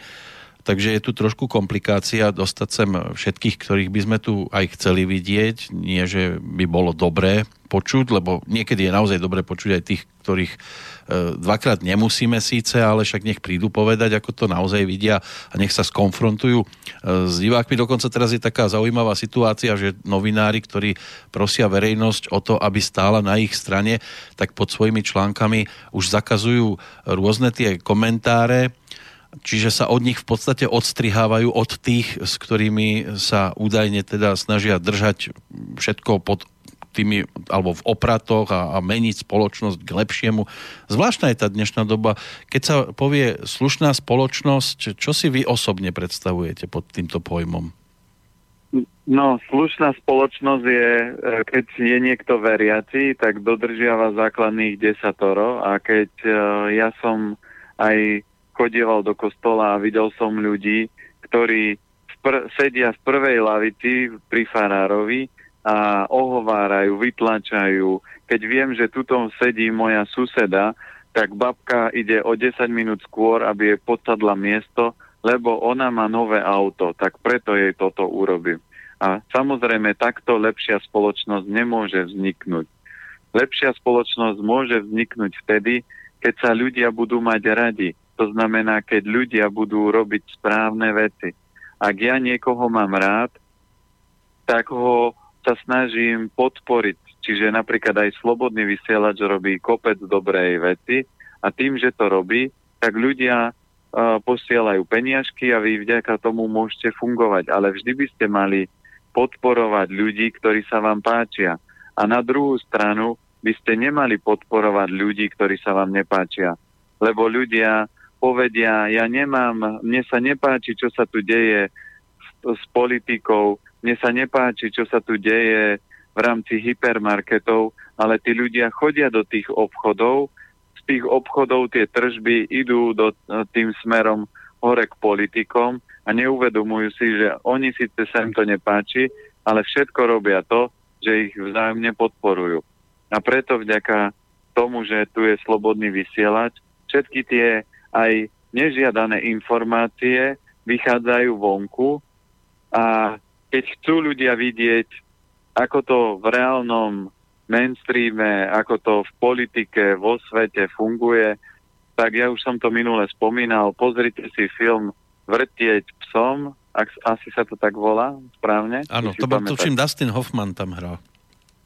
takže je tu trošku komplikácia dostať sem všetkých, ktorých by sme tu aj chceli vidieť, nie že by bolo dobré počuť, lebo niekedy je naozaj dobre počuť aj tých, ktorých dvakrát nemusíme síce, ale však nech prídu povedať, ako to naozaj vidia a nech sa skonfrontujú e, s divákmi. Dokonca teraz je taká zaujímavá situácia, že novinári, ktorí prosia verejnosť o to, aby stála na ich strane, tak pod svojimi článkami už zakazujú rôzne tie komentáre, Čiže sa od nich v podstate odstrihávajú od tých, s ktorými sa údajne teda snažia držať všetko pod tými, alebo v opratoch a, a meniť spoločnosť k lepšiemu. Zvláštna je tá dnešná doba. Keď sa povie slušná spoločnosť, čo si vy osobne predstavujete pod týmto pojmom? No, slušná spoločnosť je, e, keď je niekto veriaci, tak dodržiava základných desatoro a keď e, ja som aj chodieval do kostola a videl som ľudí, ktorí pr- sedia v prvej lavici pri farárovi a ohovárajú, vytlačajú. Keď viem, že tuto sedí moja suseda, tak babka ide o 10 minút skôr, aby jej podsadla miesto, lebo ona má nové auto, tak preto jej toto urobím. A samozrejme, takto lepšia spoločnosť nemôže vzniknúť. Lepšia spoločnosť môže vzniknúť vtedy, keď sa ľudia budú mať radi. To znamená, keď ľudia budú robiť správne veci. Ak ja niekoho mám rád, tak ho sa snažím podporiť. Čiže napríklad aj slobodný vysielač robí kopec dobrej veci a tým, že to robí, tak ľudia uh, posielajú peniažky a vy vďaka tomu môžete fungovať. Ale vždy by ste mali podporovať ľudí, ktorí sa vám páčia. A na druhú stranu by ste nemali podporovať ľudí, ktorí sa vám nepáčia. Lebo ľudia povedia, ja nemám, mne sa nepáči, čo sa tu deje s, s politikou, mne sa nepáči, čo sa tu deje v rámci hypermarketov, ale tí ľudia chodia do tých obchodov, z tých obchodov tie tržby idú do, tým smerom hore k politikom a neuvedomujú si, že oni síce sa im to nepáči, ale všetko robia to, že ich vzájomne podporujú. A preto vďaka tomu, že tu je slobodný vysielač, všetky tie aj nežiadané informácie vychádzajú vonku a keď chcú ľudia vidieť, ako to v reálnom mainstreame, ako to v politike, vo svete funguje, tak ja už som to minule spomínal, pozrite si film Vrtieť psom, ak, asi sa to tak volá správne. Áno, to bol tuším Dustin Hoffman tam hral.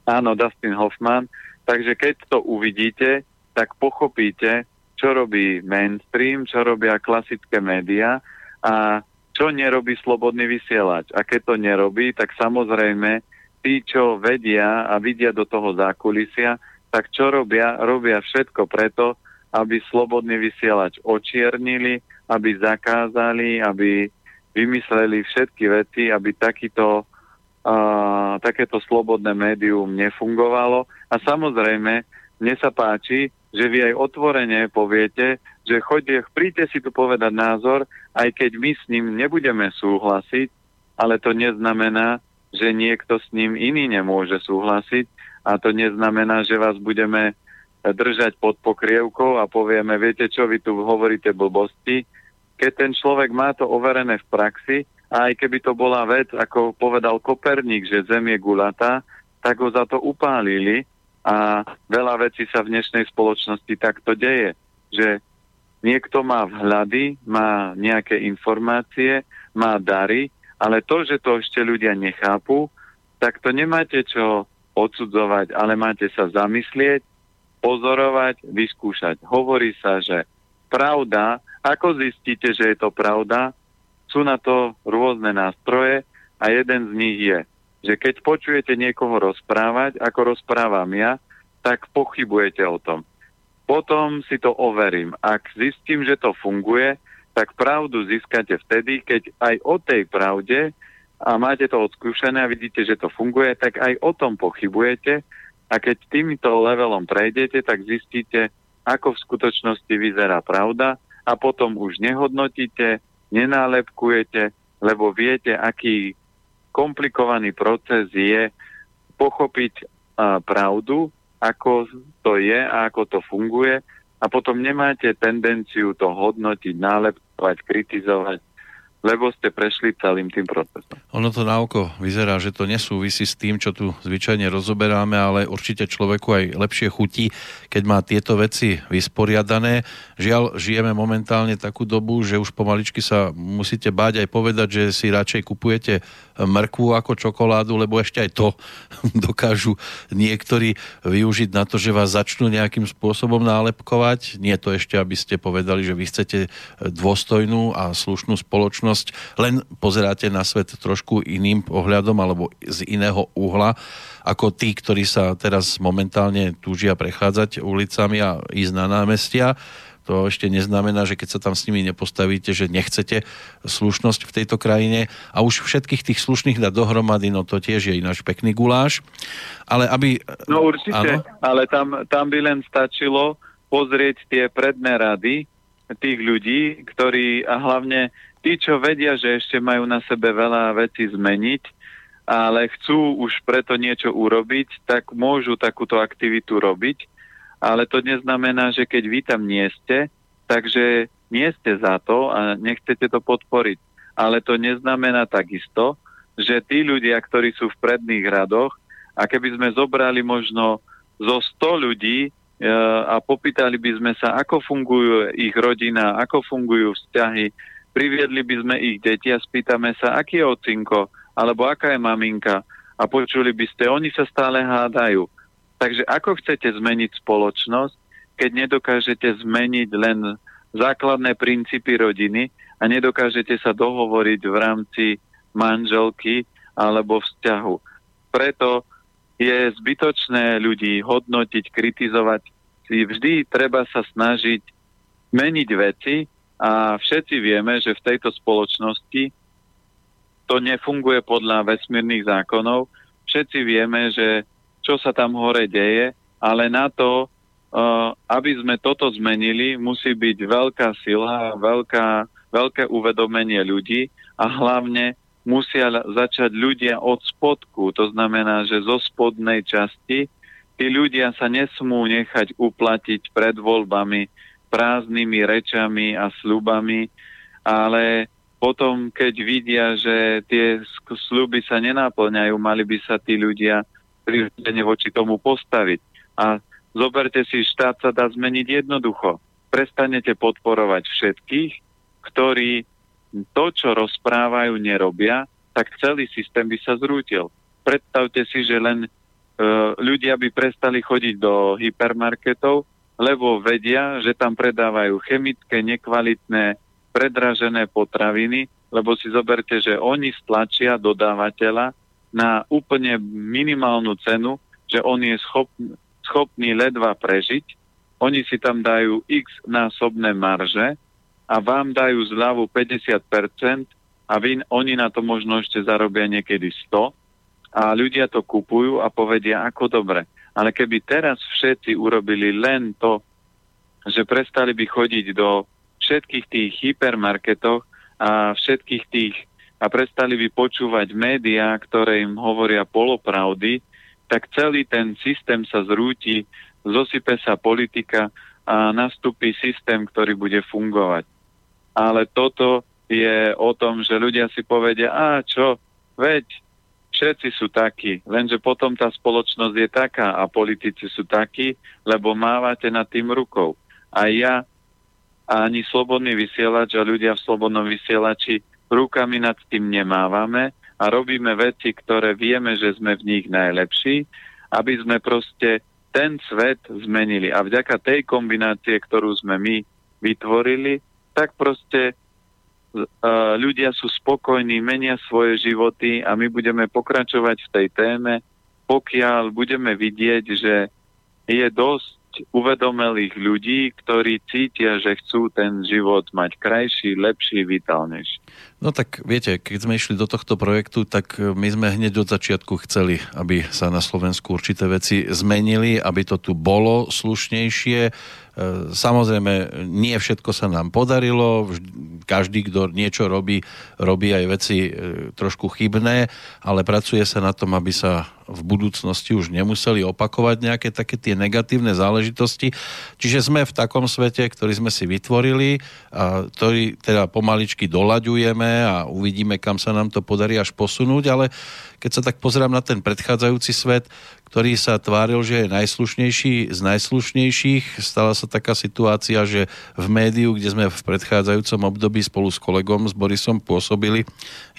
Áno, Dustin Hoffman. Takže keď to uvidíte, tak pochopíte, čo robí mainstream, čo robia klasické médiá a čo nerobí slobodný vysielač. A keď to nerobí, tak samozrejme tí, čo vedia a vidia do toho zákulisia, tak čo robia? Robia všetko preto, aby slobodný vysielač očiernili, aby zakázali, aby vymysleli všetky veci, aby takýto, uh, takéto slobodné médium nefungovalo. A samozrejme, mne sa páči, že vy aj otvorene poviete, že chodie, príďte si tu povedať názor, aj keď my s ním nebudeme súhlasiť, ale to neznamená, že niekto s ním iný nemôže súhlasiť a to neznamená, že vás budeme držať pod pokrievkou a povieme, viete čo, vy tu hovoríte blbosti. Keď ten človek má to overené v praxi, a aj keby to bola vec, ako povedal Koperník, že Zem je gulatá, tak ho za to upálili a veľa vecí sa v dnešnej spoločnosti takto deje, že niekto má vhľady, má nejaké informácie, má dary, ale to, že to ešte ľudia nechápu, tak to nemáte čo odsudzovať, ale máte sa zamyslieť, pozorovať, vyskúšať. Hovorí sa, že pravda, ako zistíte, že je to pravda, sú na to rôzne nástroje a jeden z nich je, že keď počujete niekoho rozprávať, ako rozprávam ja, tak pochybujete o tom. Potom si to overím. Ak zistím, že to funguje, tak pravdu získate vtedy, keď aj o tej pravde a máte to odskúšané a vidíte, že to funguje, tak aj o tom pochybujete a keď týmto levelom prejdete, tak zistíte, ako v skutočnosti vyzerá pravda a potom už nehodnotíte, nenálepkujete, lebo viete, aký komplikovaný proces je pochopiť a, pravdu, ako to je a ako to funguje a potom nemáte tendenciu to hodnotiť, nálepkovať, kritizovať, lebo ste prešli celým tým procesom. Ono to na oko vyzerá, že to nesúvisí s tým, čo tu zvyčajne rozoberáme, ale určite človeku aj lepšie chutí, keď má tieto veci vysporiadané. Žiaľ, žijeme momentálne takú dobu, že už pomaličky sa musíte báť aj povedať, že si radšej kupujete mrkvu ako čokoládu, lebo ešte aj to dokážu niektorí využiť na to, že vás začnú nejakým spôsobom nálepkovať. Nie to ešte, aby ste povedali, že vy chcete dôstojnú a slušnú spoločnosť len pozeráte na svet trošku iným pohľadom alebo z iného uhla ako tí, ktorí sa teraz momentálne túžia prechádzať ulicami a ísť na námestia. To ešte neznamená, že keď sa tam s nimi nepostavíte, že nechcete slušnosť v tejto krajine a už všetkých tých slušných dať dohromady, no to tiež je ináč pekný guláš. Ale aby... No určite, áno? ale tam, tam by len stačilo pozrieť tie predné rady tých ľudí, ktorí a hlavne tí, čo vedia, že ešte majú na sebe veľa vecí zmeniť, ale chcú už preto niečo urobiť, tak môžu takúto aktivitu robiť, ale to neznamená, že keď vy tam nie ste, takže nie ste za to a nechcete to podporiť. Ale to neznamená takisto, že tí ľudia, ktorí sú v predných radoch, a keby sme zobrali možno zo 100 ľudí e, a popýtali by sme sa, ako fungujú ich rodina, ako fungujú vzťahy, priviedli by sme ich deti a spýtame sa, aký je ocinko, alebo aká je maminka a počuli by ste, oni sa stále hádajú. Takže ako chcete zmeniť spoločnosť, keď nedokážete zmeniť len základné princípy rodiny a nedokážete sa dohovoriť v rámci manželky alebo vzťahu. Preto je zbytočné ľudí hodnotiť, kritizovať. Vždy treba sa snažiť meniť veci, a všetci vieme, že v tejto spoločnosti to nefunguje podľa vesmírnych zákonov. Všetci vieme, že čo sa tam hore deje, ale na to, uh, aby sme toto zmenili, musí byť veľká sila, veľká, veľké uvedomenie ľudí a hlavne musia začať ľudia od spodku. To znamená, že zo spodnej časti tí ľudia sa nesmú nechať uplatiť pred voľbami prázdnymi rečami a slubami, ale potom, keď vidia, že tie sluby sa nenáplňajú, mali by sa tí ľudia prirodzene voči tomu postaviť. A zoberte si, štát sa dá zmeniť jednoducho. Prestanete podporovať všetkých, ktorí to, čo rozprávajú, nerobia, tak celý systém by sa zrútil. Predstavte si, že len e, ľudia by prestali chodiť do hypermarketov, lebo vedia, že tam predávajú chemické, nekvalitné, predražené potraviny, lebo si zoberte, že oni stlačia dodávateľa na úplne minimálnu cenu, že on je schopný, schopný ledva prežiť, oni si tam dajú x násobné marže a vám dajú zľavu 50% a vy, oni na to možno ešte zarobia niekedy 100 a ľudia to kupujú a povedia, ako dobre. Ale keby teraz všetci urobili len to, že prestali by chodiť do všetkých tých hypermarketov a všetkých tých a prestali by počúvať médiá, ktoré im hovoria polopravdy, tak celý ten systém sa zrúti zosype sa politika a nastúpi systém, ktorý bude fungovať. Ale toto je o tom, že ľudia si povedia, a čo, veď všetci sú takí, lenže potom tá spoločnosť je taká a politici sú takí, lebo mávate nad tým rukou. A ja ani slobodný vysielač a ľudia v slobodnom vysielači rukami nad tým nemávame a robíme veci, ktoré vieme, že sme v nich najlepší, aby sme proste ten svet zmenili. A vďaka tej kombinácie, ktorú sme my vytvorili, tak proste uh, ľudia sú spokojní, menia svoje životy a my budeme pokračovať v tej téme, pokiaľ budeme vidieť, že je dosť uvedomelých ľudí, ktorí cítia, že chcú ten život mať krajší, lepší, vitálnejší. No tak viete, keď sme išli do tohto projektu, tak my sme hneď od začiatku chceli, aby sa na Slovensku určité veci zmenili, aby to tu bolo slušnejšie, samozrejme, nie všetko sa nám podarilo, každý, kto niečo robí, robí aj veci e, trošku chybné, ale pracuje sa na tom, aby sa v budúcnosti už nemuseli opakovať nejaké také tie negatívne záležitosti. Čiže sme v takom svete, ktorý sme si vytvorili, a ktorý teda pomaličky doľaďujeme a uvidíme, kam sa nám to podarí až posunúť, ale keď sa tak pozerám na ten predchádzajúci svet, ktorý sa tváril, že je najslušnejší z najslušnejších. Stala sa taká situácia, že v médiu, kde sme v predchádzajúcom období spolu s kolegom, s Borisom pôsobili,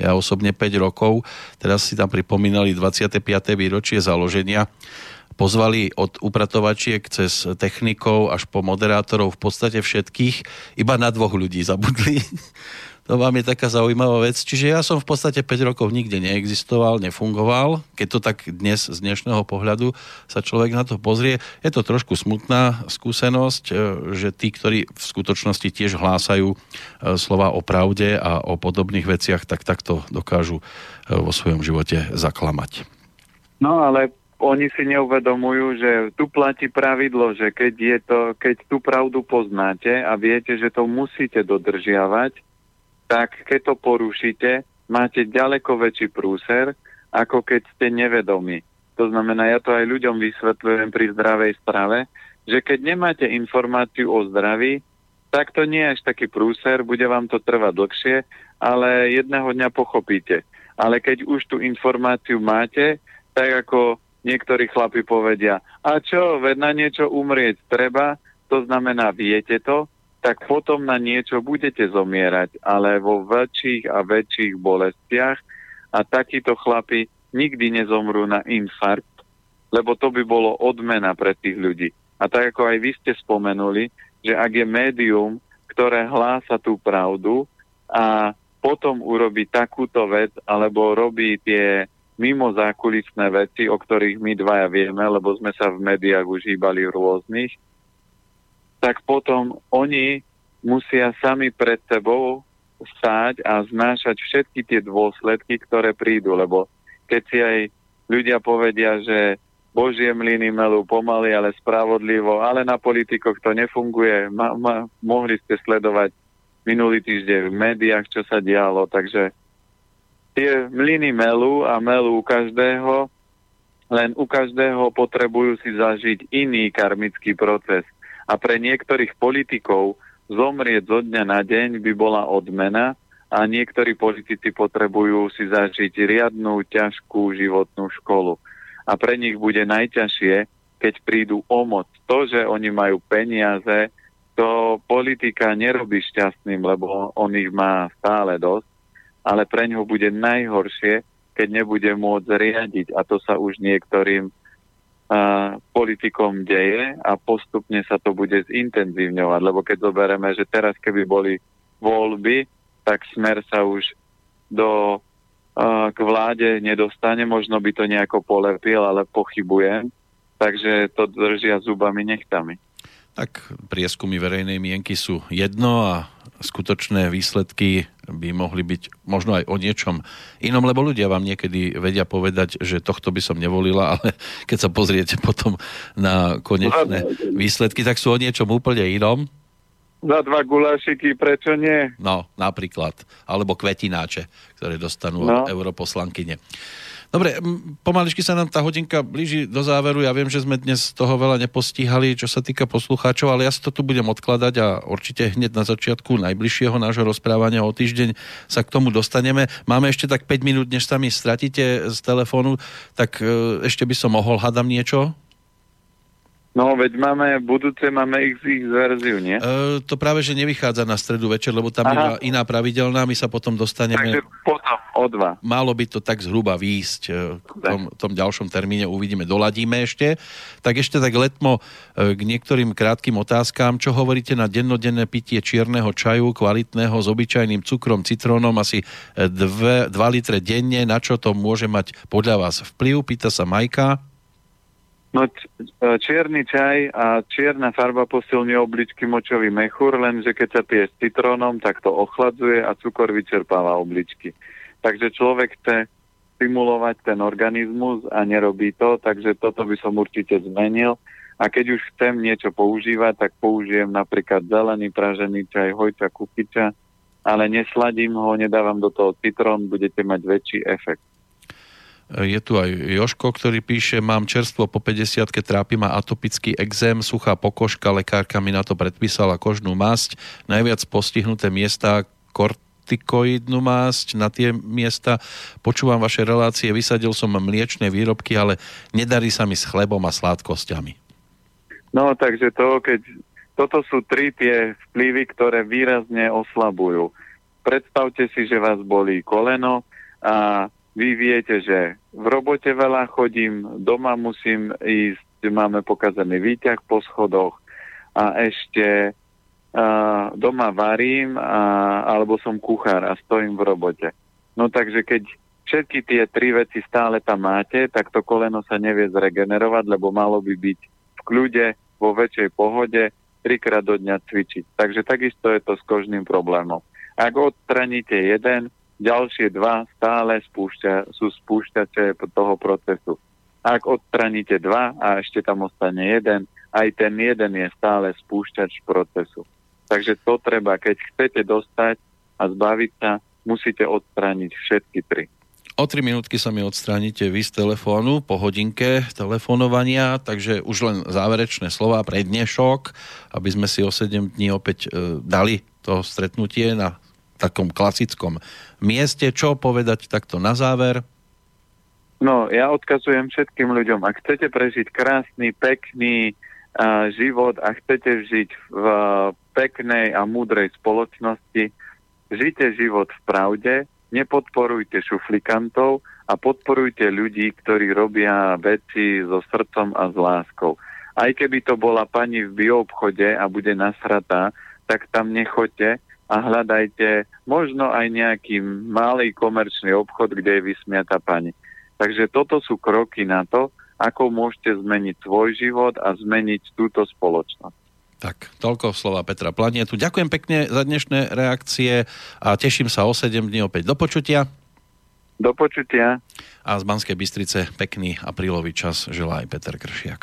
ja osobne 5 rokov, teraz si tam pripomínali 25. výročie založenia, pozvali od upratovačiek cez technikov až po moderátorov v podstate všetkých, iba na dvoch ľudí zabudli. To vám je taká zaujímavá vec. Čiže ja som v podstate 5 rokov nikde neexistoval, nefungoval. Keď to tak dnes z dnešného pohľadu sa človek na to pozrie, je to trošku smutná skúsenosť, e, že tí, ktorí v skutočnosti tiež hlásajú e, slova o pravde a o podobných veciach, tak takto dokážu e, vo svojom živote zaklamať. No ale oni si neuvedomujú, že tu platí pravidlo, že keď, je to, keď tú pravdu poznáte a viete, že to musíte dodržiavať, tak keď to porušíte, máte ďaleko väčší prúser, ako keď ste nevedomí. To znamená, ja to aj ľuďom vysvetľujem pri zdravej strave, že keď nemáte informáciu o zdraví, tak to nie je až taký prúser, bude vám to trvať dlhšie, ale jedného dňa pochopíte. Ale keď už tú informáciu máte, tak ako niektorí chlapi povedia, a čo, veď na niečo umrieť treba, to znamená, viete to, tak potom na niečo budete zomierať, ale vo väčších a väčších bolestiach a takíto chlapi nikdy nezomrú na infarkt, lebo to by bolo odmena pre tých ľudí. A tak ako aj vy ste spomenuli, že ak je médium, ktoré hlása tú pravdu a potom urobí takúto vec, alebo robí tie mimo zákulisné veci, o ktorých my dvaja vieme, lebo sme sa v médiách už hýbali rôznych, tak potom oni musia sami pred sebou stáť a znášať všetky tie dôsledky, ktoré prídu, lebo keď si aj ľudia povedia, že Božie mlyny melú pomaly, ale spravodlivo, ale na politikoch to nefunguje. Ma, ma, mohli ste sledovať minulý týždeň v médiách, čo sa dialo, takže tie mlyny melú a melú u každého, len u každého potrebujú si zažiť iný karmický proces a pre niektorých politikov zomrieť zo dňa na deň by bola odmena a niektorí politici potrebujú si zažiť riadnú, ťažkú životnú školu. A pre nich bude najťažšie, keď prídu o moc. To, že oni majú peniaze, to politika nerobí šťastným, lebo on ich má stále dosť, ale pre ňo bude najhoršie, keď nebude môcť riadiť. A to sa už niektorým politikom deje a postupne sa to bude zintenzívňovať, lebo keď zoberieme, že teraz keby boli voľby, tak smer sa už do, uh, k vláde nedostane, možno by to nejako polepil, ale pochybujem, takže to držia zubami nechtami. Tak prieskumy verejnej mienky sú jedno a skutočné výsledky by mohli byť možno aj o niečom inom, lebo ľudia vám niekedy vedia povedať, že tohto by som nevolila, ale keď sa pozriete potom na konečné výsledky, tak sú o niečom úplne inom. Za dva gulášiky, prečo nie? No, napríklad. Alebo kvetináče, ktoré dostanú no. europoslankyne. Dobre, pomaličky sa nám tá hodinka blíži do záveru. Ja viem, že sme dnes toho veľa nepostíhali, čo sa týka poslucháčov, ale ja si to tu budem odkladať a určite hneď na začiatku najbližšieho nášho rozprávania o týždeň sa k tomu dostaneme. Máme ešte tak 5 minút, než sa mi stratíte z telefónu, tak e, ešte by som mohol, hadam niečo? No, veď máme, budúce máme ich verziu, nie? E, to práve, že nevychádza na stredu večer, lebo tam je iná pravidelná, my sa potom dostaneme... Takže potom o dva. Malo by to tak zhruba výjsť e, v tom, tom ďalšom termíne, uvidíme, doladíme ešte. Tak ešte tak letmo e, k niektorým krátkým otázkám. Čo hovoríte na dennodenné pitie čierneho čaju, kvalitného, s obyčajným cukrom, citrónom, asi 2 litre denne, na čo to môže mať podľa vás vplyv? Pýta sa Majka. No e, čierny čaj a čierna farba posilňuje obličky močový mechúr, lenže keď sa pije s citrónom, tak to ochladzuje a cukor vyčerpáva obličky. Takže človek chce stimulovať ten organizmus a nerobí to, takže toto by som určite zmenil. A keď už chcem niečo používať, tak použijem napríklad zelený pražený čaj, hojča, kukiča, ale nesladím ho, nedávam do toho citrón, budete mať väčší efekt. Je tu aj Joško, ktorý píše, mám čerstvo po 50 trápi ma atopický exém, suchá pokožka, lekárka mi na to predpísala kožnú masť, najviac postihnuté miesta kortikoidnú masť na tie miesta. Počúvam vaše relácie, vysadil som mliečne výrobky, ale nedarí sa mi s chlebom a sládkosťami. No, takže to, keď toto sú tri tie vplyvy, ktoré výrazne oslabujú. Predstavte si, že vás bolí koleno a vy viete, že v robote veľa chodím, doma musím ísť, máme pokazený výťah po schodoch a ešte uh, doma varím a, alebo som kuchár a stojím v robote. No takže keď všetky tie tri veci stále tam máte, tak to koleno sa nevie zregenerovať, lebo malo by byť v kľude, vo väčšej pohode, trikrát do dňa cvičiť. Takže takisto je to s kožným problémom. Ak odstraníte jeden, ďalšie dva stále spúšťa, sú spúšťače toho procesu. Ak odstraníte dva a ešte tam ostane jeden, aj ten jeden je stále spúšťač procesu. Takže to treba, keď chcete dostať a zbaviť sa, musíte odstrániť všetky tri. O 3 minútky sa mi odstránite vy z telefónu po hodinke telefonovania, takže už len záverečné slova pre dnešok, aby sme si o 7 dní opäť e, dali to stretnutie na takom klasickom mieste. Čo povedať takto na záver? No, ja odkazujem všetkým ľuďom, ak chcete prežiť krásny, pekný uh, život a chcete žiť v uh, peknej a múdrej spoločnosti, žite život v pravde, nepodporujte šuflikantov a podporujte ľudí, ktorí robia veci so srdcom a s láskou. Aj keby to bola pani v bioobchode a bude nasratá, tak tam nechoďte, a hľadajte možno aj nejaký malý komerčný obchod, kde je vysmiata pani. Takže toto sú kroky na to, ako môžete zmeniť svoj život a zmeniť túto spoločnosť. Tak, toľko slova Petra Planietu. Ďakujem pekne za dnešné reakcie a teším sa o 7 dní opäť do počutia. Do počutia. A z Banskej Bystrice pekný aprílový čas želá aj Peter Kršiak.